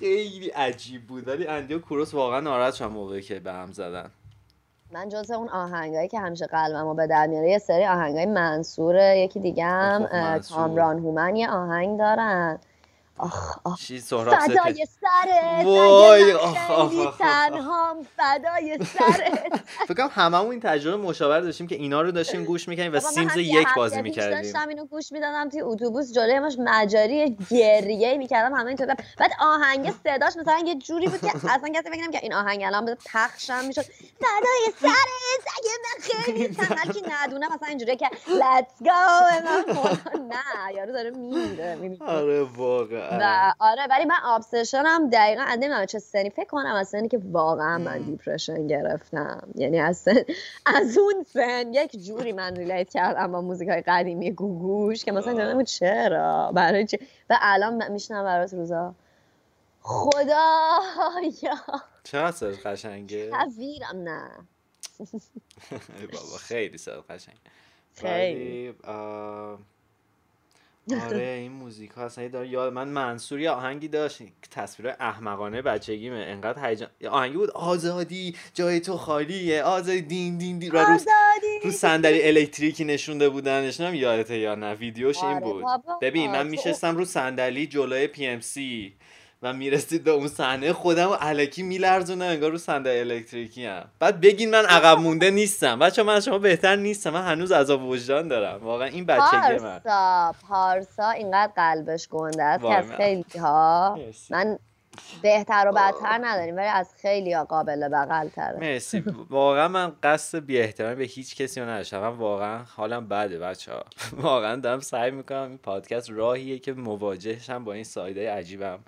خیلی عجیب بود. ولی اندی و کوروس واقعا ناراحت شدم موقعی که به هم زدن. من جز اون آهنگایی که همیشه قلبمو به در میاره یه سری آهنگای منصور یکی دیگه هم کامران هومن یه آهنگ دارن. آخ آخ. فدای سرت وای تنهام فدای سرت فکر هممون این تجربه مشاور داشتیم که اینا رو داشتیم گوش می‌کنیم و سیمز یک بازی می‌کردیم. داشتم اینو گوش می‌دادم توی اتوبوس جلوی ماش مجاری گریه می‌کردم همه اینطور. بعد آهنگ صداش مثلا یه جوری بود که اصلا کسی فکر که این آهنگ الان بده پخشم می‌شد. فدای سرت اگه من خیلی تنبل که ندونم مثلا اینجوریه که let's go نه یارو داره میمیره. آره واقعا. و آره ولی من obsession م دقیقا نمی‌دونم چه سنی فکر کنم از سنی که واقعا من depression گرفتم. یعنی از سن از اون سن یک جوری من relate کردم با موزیک های قدیمی گوگوش که مثلا نمی‌دونم چرا؟ برای چی؟ و الان میشنم برات روزا. خدا یا. چرا سر قشنگه؟ کویرم نه. بابا خیلی سر قشنگ خیلی. آره این موزیک ها اصلا یاد من منصور یه آهنگی داشت تصویر احمقانه بچگیمه. انقدر هیجان آهنگی بود آزادی جای تو خالیه آزادی دین دین دین. رو رو صندلی الکتریکی نشونده بودنش نم یادته یا نه ویدیوش این بود. ببین من میشستم رو صندلی جلوی پی ام سی. و می‌رسید به اون صحنه خودم و علکی میلرزونه انگار رو صندلی الکتریکی هم بعد بگین من عقب مونده نیستم. بچه من از شما بهتر نیستم. من هنوز عذاب وجدان دارم. واقعا این بچگی من. پارسا پارسا اینقدر قلبش گنده است که از خیلی ها من بهتر و بدتر نداریم ولی از خیلی ها قابل بغل تره مرسی. واقعا من قصد بی احترامی به هیچ کسی رو نداشتم. من واقعا حالم بده بچه ها واقعا دارم سعی می‌کنم این پادکست راهیه که مواجهشم با این سایده عجیبم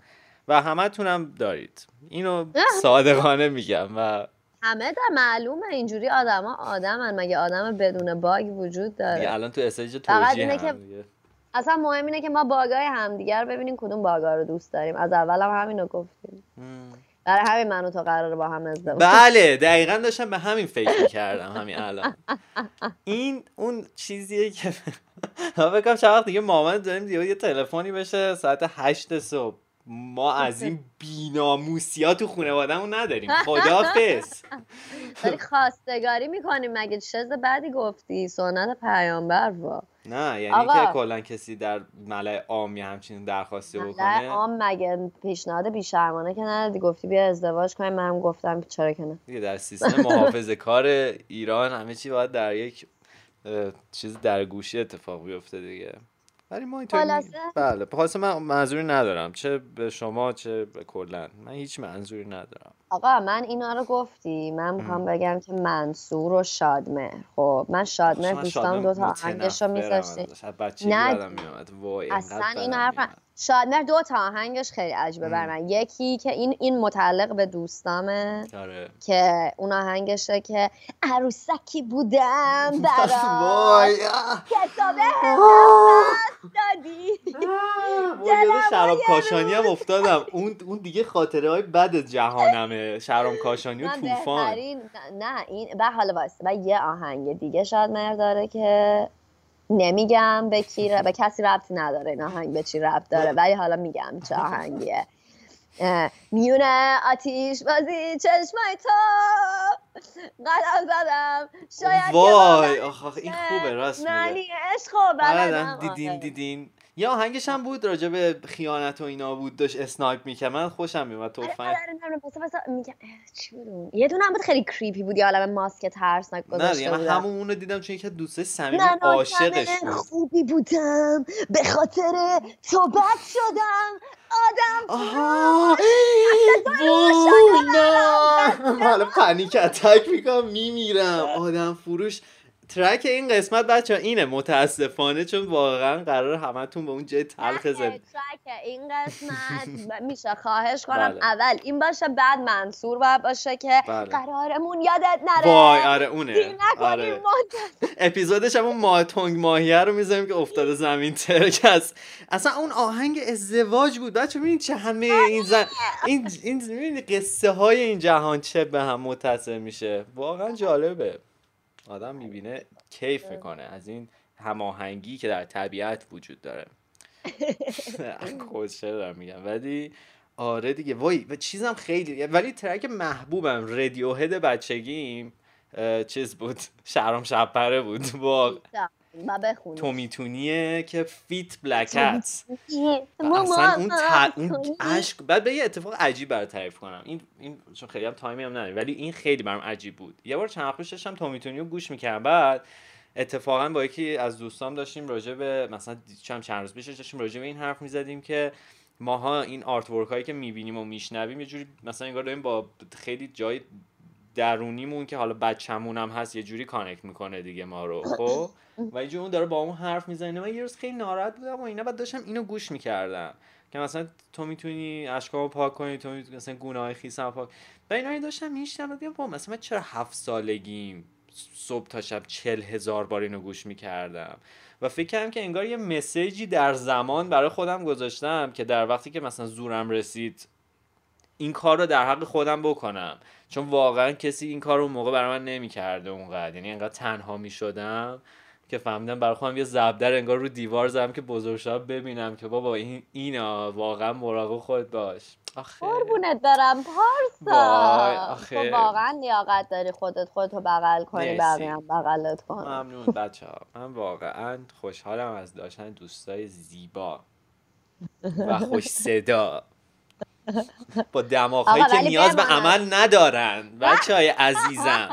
و همه تونم دارید. اینو صادقانه میگم و همه در معلومه. اینجوری آدما آدمن. مگه آدم بدون باگ وجود داره؟ الان تو استیج توجیه هم اصلا مهم اینه که ما باگای همدیگر ببینیم کدوم باگا رو دوست داریم. از اول هم همینو گفتیم. برای همین من و تو قراره با هم ازدواج بله دقیقا داشتم به همین فکر کردم همین الان. این اون چیزیه که بکنم وقت دیگه مامان داریم دیگه یه تلفنی بشه ساعت هشت صبح. ما از این بیناموسی ها تو خانوادهمون نداریم. خدافز داری خواستگاری می‌کنیم مگه چه بعدی گفتی؟ سنت پیامبر وا. نه یعنی که کلا کسی در ملع عام همچین درخواستی بکنه. عام مگه پیشنهاد بیشرمانه که ندادی؟ گفتی بیا ازدواج کنیم. منم گفتم چرا که نه. دیگه در سیستم محافظه کار ایران همه چی باید در یک چیز در گوشی اتفاق بیفته دیگه. ولی ما اینطور بله خلاصه من منظوری ندارم چه به شما چه به کلا. من هیچ منظوری ندارم. آقا من اینا رو گفتی من می‌خوام بگم که منصور و شادمهر. خب من شادمهر دوستان دو تا آهنگش رو میذاشتی نه اصلا این حرف شادمر دو تا آهنگش خیلی عجبه بر من. یکی که این این متعلق به دوستامه آره. که اون آهنگشه که عروسکی بودم برای کتابه دادی. یاد شراب کاشانی هم افتادم. اون اون دیگه خاطره های بد جهانمه. شراب کاشانی و طوفان. نه این به حال واسه و یه آهنگ دیگه شاد داره که نمیگم به کی به کسی ربطی نداره این آهنگ به چی ربط داره ولی حالا میگم چه آهنگیه. میونه آتیش بازی چشمای تو. قدم زدم. شاید وای آخ این خوبه راست میگه. عشق آره، دیدین دیدین. یه آهنگش هم بود راجع به خیانت و اینا بود داشت اسنایپ می‌کرد. من خوشم میومد تو فن یه دونه هم بود خیلی کریپی بود یه عالم ماسک ترسناک گذاشته نه من همون اونو دیدم چون یکی دوست صمیمی عاشقش بود. خوبی بودم. به خاطر تو بد شدم. آدم آها نه. حالا پنیک اتک می‌کنم میمیرم. آدم فروش ترک این قسمت بچه اینه. متاسفانه چون واقعا قرار همتون به اون جای تلخ زد ترک این قسمت. میشه خواهش کنم. بله. اول این باشه بعد منصور باید باشه که بله. قرارمون یادت نره. وای آره اونه. آره. اپیزودش همون ماه تنگ ماهیه رو می‌ذاریم که افتاده زمین ترک است. اصلا اون آهنگ ازدواج بود. بچه ببینید چه همه این زن این این قصه های این جهان چه به هم متصل میشه. واقعا جالبه. آدم می‌بینه کیف می‌کنه. از این هماهنگی که در طبیعت وجود داره. خوشه دارم میگم؟ ولی آره دیگه. وای و چیزم خیلی ولی ترک محبوبم رادیو هد بچگیم چیز بود؟ شهرام شپره بود. با تو میتونیه که فیت بلکت اصلا اون, ت... اون عشق بعد به یه اتفاق عجیب برای تعریف کنم. این این چون خیلی هم تایمی هم نداره ولی این خیلی برام عجیب بود. یه بار چند وقت داشتم تو می‌تونی گوش می‌کردم. بعد اتفاقا با یکی از دوستام داشتیم راجع به مثلا چند چند روز پیش داشتیم راجع به این حرف می‌زدیم که ماها این آرت ورک هایی که می‌بینیم و میشنویم یه جوری مثلا انگار داریم با خیلی جای درونیمون که حالا بچه‌مون هم هست یه جوری کانکت می‌کنه دیگه ما رو خب؟ و اینجوری اون داره با اون حرف می‌زنه. من یه روز خیلی ناراحت بودم و اینا بعد داشتم اینو گوش می‌کردم که مثلا تو می‌تونی اشکامو پاک کنی تو می‌تونی مثلا گناه خیسم پاک و اینا داشتم میشتم بگم با مثلا چرا هفت سالگیم؟ صبح تا شب چل هزار بار اینو گوش می‌کردم. و فکر کردم که انگار یه مسیجی در زمان برای خودم گذاشتم که در وقتی که مثلا زورم رسید این کار رو در حق خودم بکنم. چون واقعا کسی این کار رو موقع برای من نمی‌کرده اونقدر. یعنی انقدر تنها می‌شدم که فهمیدم برای خودم یه زبدر انگار رو دیوار زدم که بزرگ ببینم که بابا این اینا واقعا مراقب خود باش. آخه. قربونت دارم پارسا. تو واقعا لیاقت داری خودت خودتو بغل کنی بقیه بغلت کن ممنون بچه ها من واقعا خوشحالم از داشتن دوستای زیبا و خوش صدا. با دماغهایی که نیاز به عمل ندارن. بچه های عزیزم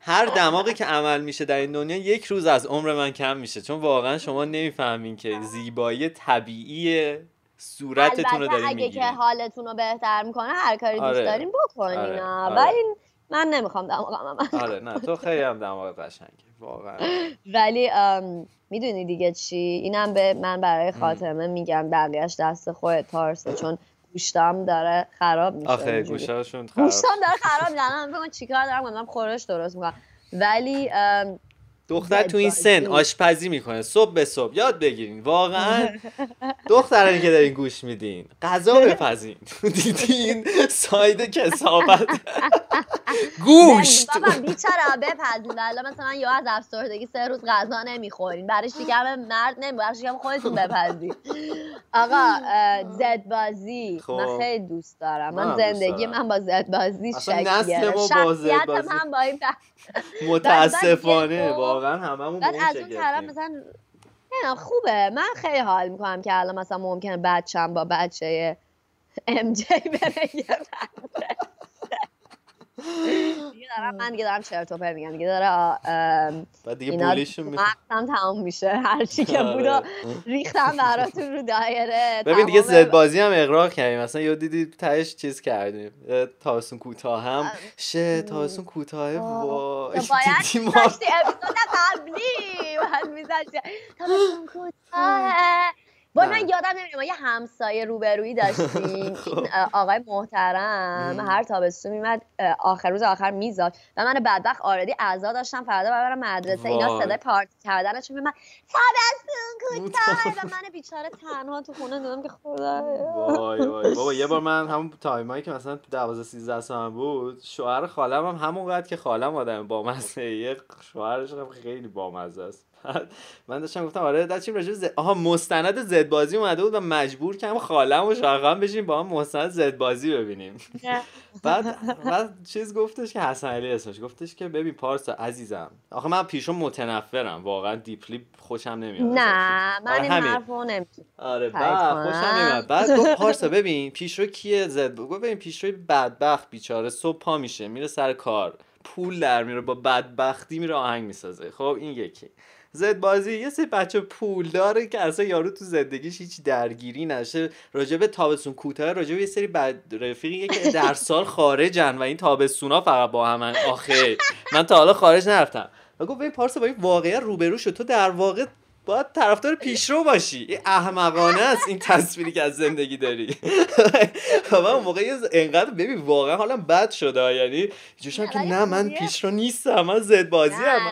هر دماغی که عمل میشه در این دنیا یک روز از عمر من کم میشه. چون واقعا شما نمی‌فهمین که زیبایی طبیعی صورتتون رو دارین اگه که حالتون رو بهتر می‌کنه هر کاری دوست آره. دارین بکنین آره. آره. ولی من نمی‌خوام دماغم آره نه تو خیلی هم دماغ قشنگی واقعا. ولی می‌دونی دیگه چی؟ اینم به من برای خاتمه میگم بقیهش دست خودت تارسه چون گوشتم داره خراب میشه آخه گوشتاشون خراب گوشتم داره خراب میشه. من چیکار دارم کنم خورش درست می‌کنم. ولی دختر تو این سن آشپزی می‌کنه. صبح به صبح. یاد بگیرین. واقعا دخترانی که دارین گوش میدین. غذا بپزین. دیدین ساید کسافت. گوشت. بابا بیچاره. بپزین. الان مثلا یا از افسردگی سه روز غذا نمی‌خورین. برای شکم مرد نمی برای شکم خودتون بپزین. آقا زد بازی من خب. خیلی دوست دارم. من زندگی من با زد بازی شکل شخصیت من با این متاسفانه واقعا هممون بعد از اون طرف مثلا خوبه. من خیلی حال می‌کنم که الان مثلا ممکنه بچم با بچه ام جی بره. دیگه دارم من دیگه دارم چرت و پرت میگم دیگه داره بعد دیگه بولیشون می‌خوام تمام میشه. هر چی که بود ریختم براتون رو دایره. ببین دیگه زد بازی هم اقرار کردیم. مثلا یاد دیدی تهش چیز کردیم. تاسون کوتاه هم. شه تاسون کوتاه وای. باید میذاشتی اپیزود قبلی. باید میذاشتی. تاسون کوتاه با من یادم نمیاد ما یه همسایه روبرویی داشتیم. خب. آقای محترم هر تابستون میمد آخر روز آخر میزاد. و من بدبخت آردی اعضا داشتم فردا برم مدرسه. اینا صدای پارتی کردنشون میمد تابستون کوتاه. و من بیچاره تنها تو خونه دادم که خدا وای وای. بابا یه بار من همون تایمایی که مثلا 12 13 سالم بود شوهر خالم هم همونقدر که خالم آدم با مزه. شوهرش هم خیلی بامزه است. من داشتم گفتم آره داشتیم راجع ز... آها مستند زد بازی اومده بود و مجبور کردم خالم و شاقم بشیم با هم مستند زد بازی ببینیم بعد بعد چیز گفتش که حسن علی اسمش گفتش که ببین پارسا عزیزم آخه من پیشون متنفرم واقعا دیپلی خوشم نمیاد نه من آره این حرفو آره بعد خوشم نمیاد. بعد گفت پارسا ببین پیشرو کیه؟ زد گفت ببین پیشروی بدبخت بیچاره صبح پا میشه میره سر کار پول در میره با بدبختی میره آهنگ می‌سازه. خب این یکی. زد بازی. یه سری بچه پول داره که اصلا یارو تو زندگیش هیچ درگیری نشه. راجب تابستون کوتاه راجب یه سری بد رفیقی که در سال خارجن و این تابستونا فقط با همن. آخه من تا حالا خارج نرفتم. و گفت ببین پارسا با این واقعیت روبرو شد تو در واقع باید طرفدار پیشرو باشی. این احمقانه است این تصویری که از زندگی داری. و من موقع انقدر ببین واقعا حالا بد شده. یعنی جوشم که نه من پیشرو نیستم. من زد بازی نه,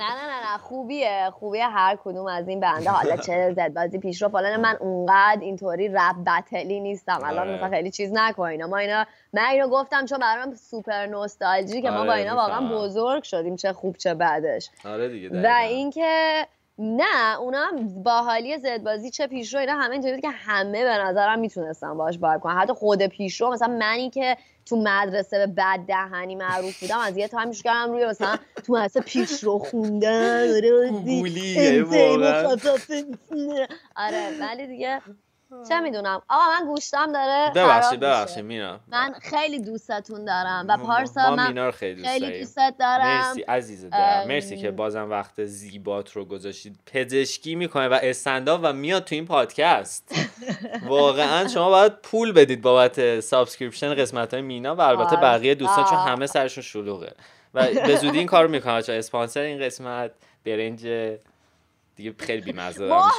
نه خوبیه خوبیه هر کدوم از این بنده. حالا چه زد بازی پیشرو فلان. من اونقدر اینطوری رپ بتلی نیستم. الان آره. مثلا خیلی چیز نکنین ما اینا من اینو گفتم چون برام سوپر نوستالژی که ما با آره، اینا واقعا بزرگ شدیم. چه خوب چه بعدش آره دیگه و اینکه نه اونا هم باحالی زد بازی چه پیشرو اینا همه اینطوری که همه به نظرم می‌تونستن باش بار کنن. حتی خود پیشرو مثلا منی که تو مدرسه به بد دهنی معروف بودم از یه تایمش کردم روی مثلا تو مدرسه پیشرو خوندن آره ولی دیگه چه می‌دونم؟ آقا من گوشتم داره ببخشید ببخشید مینا. من خیلی دوستتون دارم و پارسا من مینا خیلی دوست خیلی دوستت دارم. مرسی عزیز دارم مرسی که بازم وقت زیبات رو گذاشتید. پزشکی می‌کنه و استنداپ و میاد تو این پادکست. واقعا شما باید پول بدید بابت subscription قسمت های مینا و البته بقیه دوستان چون همه سرشون شلوغه. و به زودی این کار می‌کنم چون اسپانسر این قسمت برنج دیگه خیلی بیمزه دارم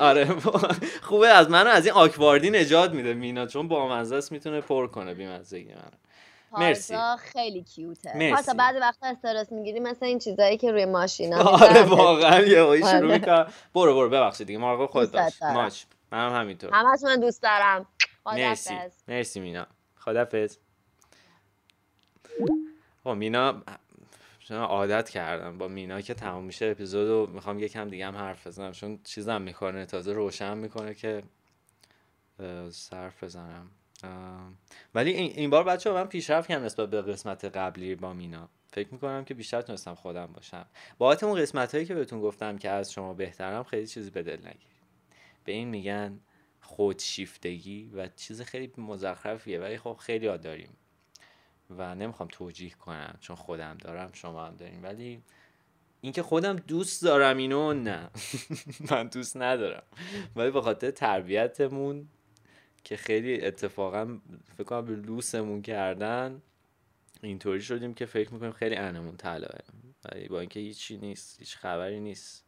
آره خوبه. از منو از این awkward ی نجات میده مینا چون با مزه است می‌تونه پر کنه بیمزگی من مرسی. خیلی cute ه. مرسی. پارسا بعد وقت استرس می‌گیری مثل این چیزایی که روی ماشینا آره واقعا یه شروع آره. می‌کنم برو برو ببخشید دیگه. مراقب خودت باش. ماچ. منم همینطور. من دوست دارم. مرسی. مرسی مینا. خدافظ. خب مینا چون عادت کردم با مینا که تمام میشه اپیزود رو می‌خوام یکم دیگه هم حرف بزنم. چون چیزم می‌کنه تازه روشن می‌کنه که صرف بزنم. ولی این بار بچه من پیشرفت کردم نسبت به قسمت قبلی با مینا. فکر می‌کنم که بیشتر تونستم خودم باشم. با اون قسمت هایی که بهتون گفتم که از شما بهترم خیلی چیزی به دل نگیرید به این میگن خودشیفتگی و چیز خیلی مزخرفیه. ولی خب خیلی داریم. و نمی‌خوام توجیه کنم چون خودم دارم شما هم داریم ولی اینکه خودم دوست دارم اینو نه. من دوست ندارم. ولی به خاطر تربیتمون که خیلی اتفاقا فکر کنم به لوسمون کردن اینطوری شدیم که فکر می‌کنیم خیلی انمون طلاه ولی با اینکه هیچی نیست هیچ خبری نیست.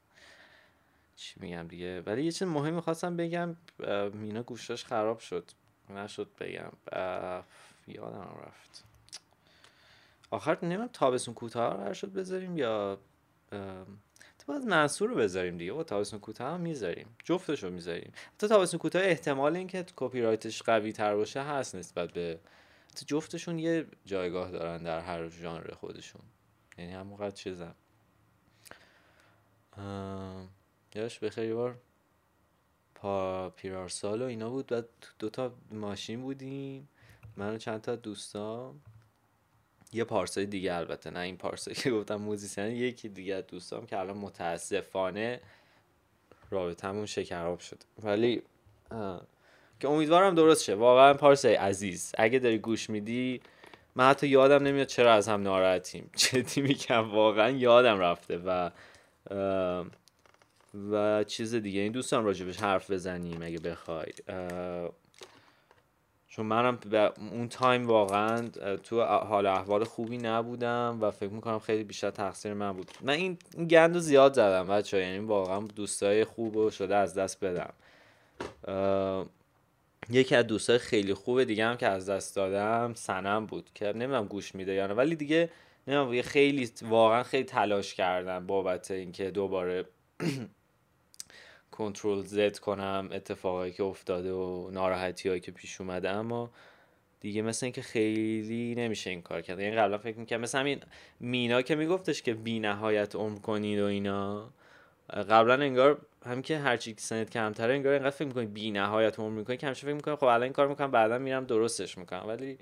چی میگم دیگه؟ ولی یه چیز مهمی خواستم بگم مینا گوشاش خراب شد. نشد بگم. یادم رفت. آخر نمیم تابستون کوتاه قرار شد بذاریم یا باید منصور رو بذاریم دیگه. با تابستون کوتاه هم می‌ذاریم. جفتش رو می‌ذاریم. تا تابستون کوتاه احتمال اینکه کپی رایتش قوی تر باشه هست نسبت به جفتشون یه جایگاه دارن در هر ژانر خودشون. یعنی همونقدر چیزم. یاش بخیر بار. پا پیرارسال و اینا بود. بعد دوتا ماشین بودیم. من و چند تا دوستام. یه پارسای دیگه البته نه این پارسایی که گفتم موزیسین یکی دیگه دوستام که الان متاسفانه رابطمون شکراب شد. ولی که امیدوارم درست شه. واقعا پارسای عزیز. اگه داری گوش میدی من حتی یادم نمیاد چرا از هم ناراحتیم. جدی میگم واقعا یادم رفته و و چیز دیگه. این دوستان راجبش حرف بزنیم اگه بخوای. چون منم اون تایم واقعا تو حال احوال خوبی نبودم و فکر می‌کنم خیلی بیشتر تقصیر من بود. من این, این گند رو زیاد زدم بچه یعنی واقعا دوستای خوب و شده از دست بدم. یکی از دوستای خیلی خوب دیگه هم که از دست دادم سنم بود که نمی‌دونم گوش میده یا نه ولی دیگه نمی‌دونم خیلی واقعا خیلی تلاش کردم بابت اینکه دوباره کنترل زد کنم اتفاقایی که افتاده و ناراحتی هایی که پیش اومده اما دیگه مثل اینکه خیلی نمیشه این کار کرد. یعنی قبلا فکر می‌کنم مثل همین مینا که میگفتش که بی نهایت عمر کنید و اینا قبلا انگار هم که هرچی سنت کمتره انگار اینقدر فکر می‌کنی بی نهایت عمر می‌کنی که همیشه فکر می‌کنم خب الان این کار می‌کنم بعدا میرم درستش می‌کنم. ولی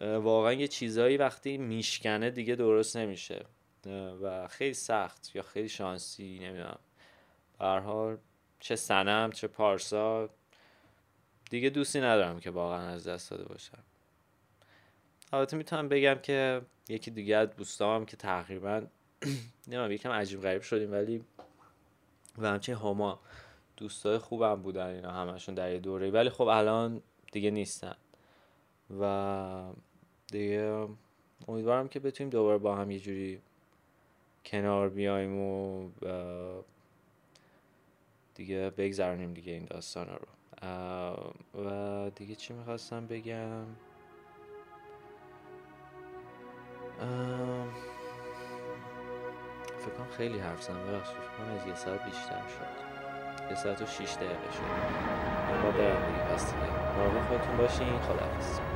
واقعا یه چیزایی وقتی میشکنه دیگه درست نمیشه. و خیلی سخت یا خیلی شانسی نمی‌دونم. به حال چه سنم چه پارسا دیگه دوستی ندارم که واقعا از دست داده باشم. البته می‌تونم بگم که یکی دیگه از دوستام که تقریبا نمیم یکم عجیب غریب شدیم ولی و همچنین هما دوستای خوبم بودن اینا همشون در یه دوره ولی خب الان دیگه نیستن. و دیگه امیدوارم که بتونیم دوباره با هم یه جوری کنار بیایم و دیگه بگذرانیم دیگه این داستان رو. و دیگه چی می‌خواستم بگم؟ فکر کنم خیلی حرف زدم. ببخشید فکر از یه ساعت بیشتر شد. یه ساعت و شیش دقیقه شد. من با برم دیگه پس دیگه مراقب خودتون باشین. خداحافظ.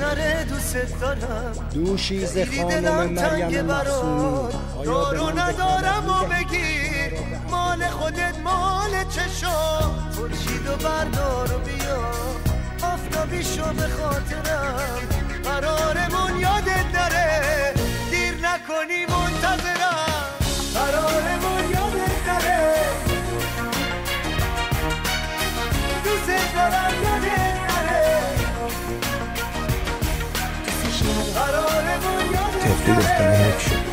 نره دوست دارم. دوشیز خانم مریم مخصومی دارو ندارم و بگیر. مال خودت مال چشا. خورشید و بردار و بیا. آفتابی شو به خاطرم. قرارمون یادت داره. دیر نکنی تفلی دختر هک شد.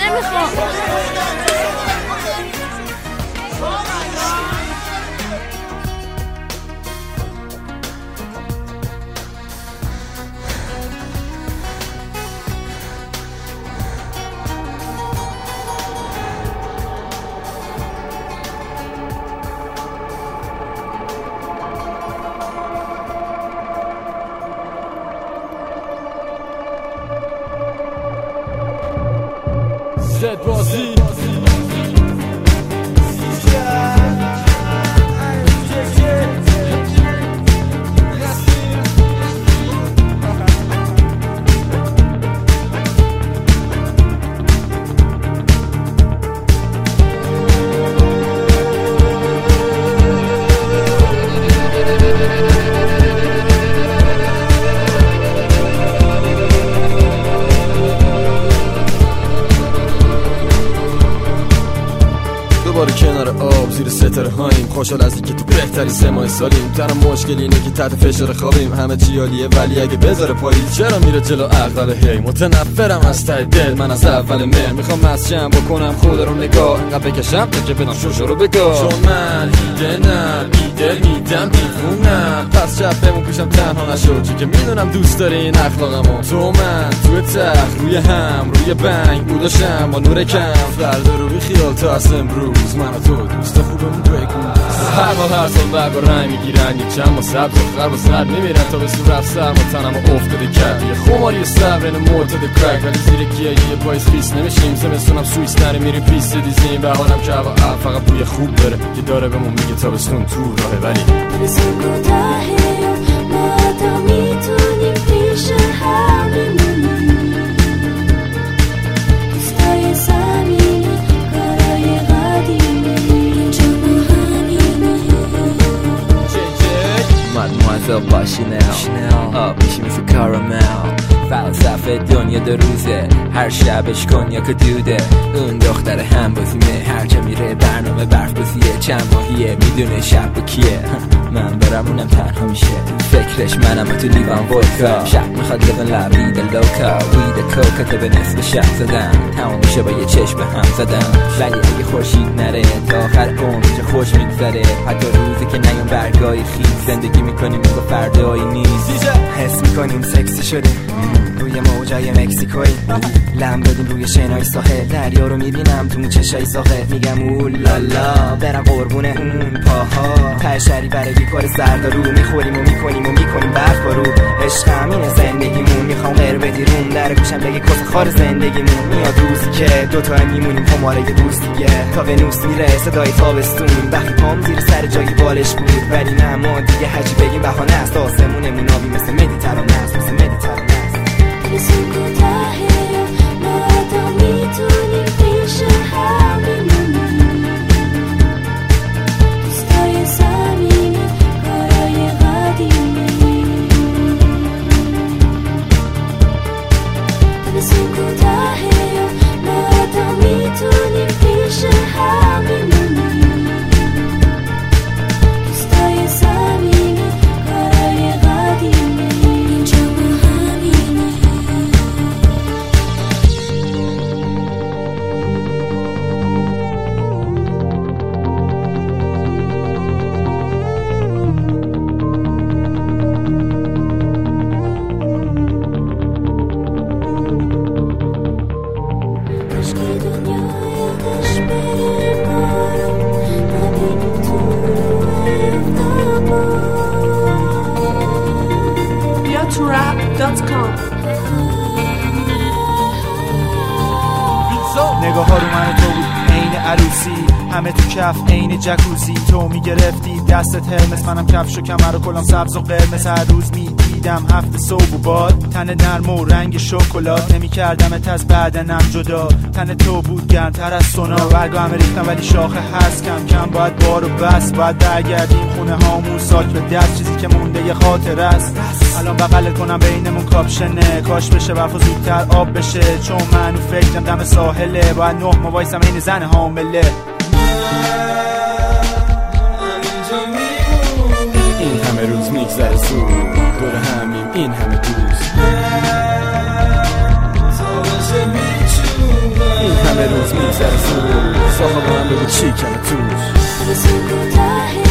نمی‌خوام. خوشحال از اینکه تو بهترین سه ماه سالیم. تنم مشکل اینه که تحت فشار خوابیم. همه چی عالیه ولی اگه بذاره پاییز چرا میره جلو عقل هی؟ متنفرم از ته دل. من از اول مهر می‌خوام مسجم بکنم. خود رو نگاه. انقدر بکشم که بدم شوشو رو بگاه چون من ایده نم ایده میدم دیوونم پس شب بمون پیشم تنها نشو. چون که می‌دونم دوست داری این اخلاقمو. تو من توی تخت روی هم روی بنگ بوداشم با نور کم. فردا رو بی خیال تا از امروز. من و تو دوست خوبمون بگو هر ماه هر سال و رنگ می‌گیرن یک چند ما سبز و خرب و سرد میمیرن تا به صورت سر ما تنم افتاده کرد یه خماری صبر این معتاد کرک ولی زیر گیاه یه پایز خیس نمیشیم زمستونم سویس نره میریم پیست دیزیم به حالم که هوا فقط بوی خوب داره که داره بهمون میگه تابستون تو راهه ولی تابستون کوتاهه ما تا می‌تونیم پیش هم Mademoiselle با شنل آب میشی مثل کارامل فلسفه دنیا دو روزه. هر شبش کنیا که دوده. اون دختر هم بازیمه هر جا میره برنامه برف بازیه چند ماهیه. می‌دونه شب با کیه. من برم اونم تنها میشه. فکرش منم تو لیوان ودکا شب می‌خواد لیون لبید لوکا. وید کوکت به نصف شب زدن. تمام میشه با یه چشم به هم زدن. ولی اگه خورشید نره تا آخر عمر خوش میگذره. حتی روزی که نیون برگای خیز زندگی می‌کنیم با فردایی نیست. حس می‌کنیم سکسی شده روی موجای مکسیکوی لم دادیم روی شنای ساحل. دریا رو می‌بینم تو چشای ساحل. میگم اولالا برم قربونه اون پاها. پشری برای کار زردارو می‌خوریم و می‌کنیم و می‌کنیم برف بارو عشق همینه زندگیمون. می‌خوام غیر بدی روم. در گوشم بگی کس خار زندگیمون. میاد روزی که دوتا میمونیم. پماره یه دوست دیگه. تا ونوس میره صدای تابستون. وقتی پام زیر سر جایی بالش بود. ولی نه ما دیگه هرچی بگیم بهانه است. آسمونمون آبی مثل مدیترانه است. مثل مدیترانه. است تابستون کوتاهه ما تا می‌تونیم پیش هم بمونیم دستت هرمس منم کفش و کمر و کلام سبز و قرمز. هر روز می‌دیدم هفت صبح و باد. تن نرم و رنگ شکلات. نمیکردمت از بدنم جدا. تن تو بود گرمتر از سونا. برگا همه ریختم ولی شاخه هست کم کم. باید بار و بس باید برگردیم خونه هامون. ساک به دست چیزی که مونده یه خاطر است. الان بغلت کنم بینمون کاپشنه. کاش بشه برف زودتر آب بشه. چون من فکرم دم ساحله. باید نه ما این زن حامله. همه روز میگذره زود دور همیم این همه دوست. این همه روز میگذره زود ساخا به من بگو چی کمه توش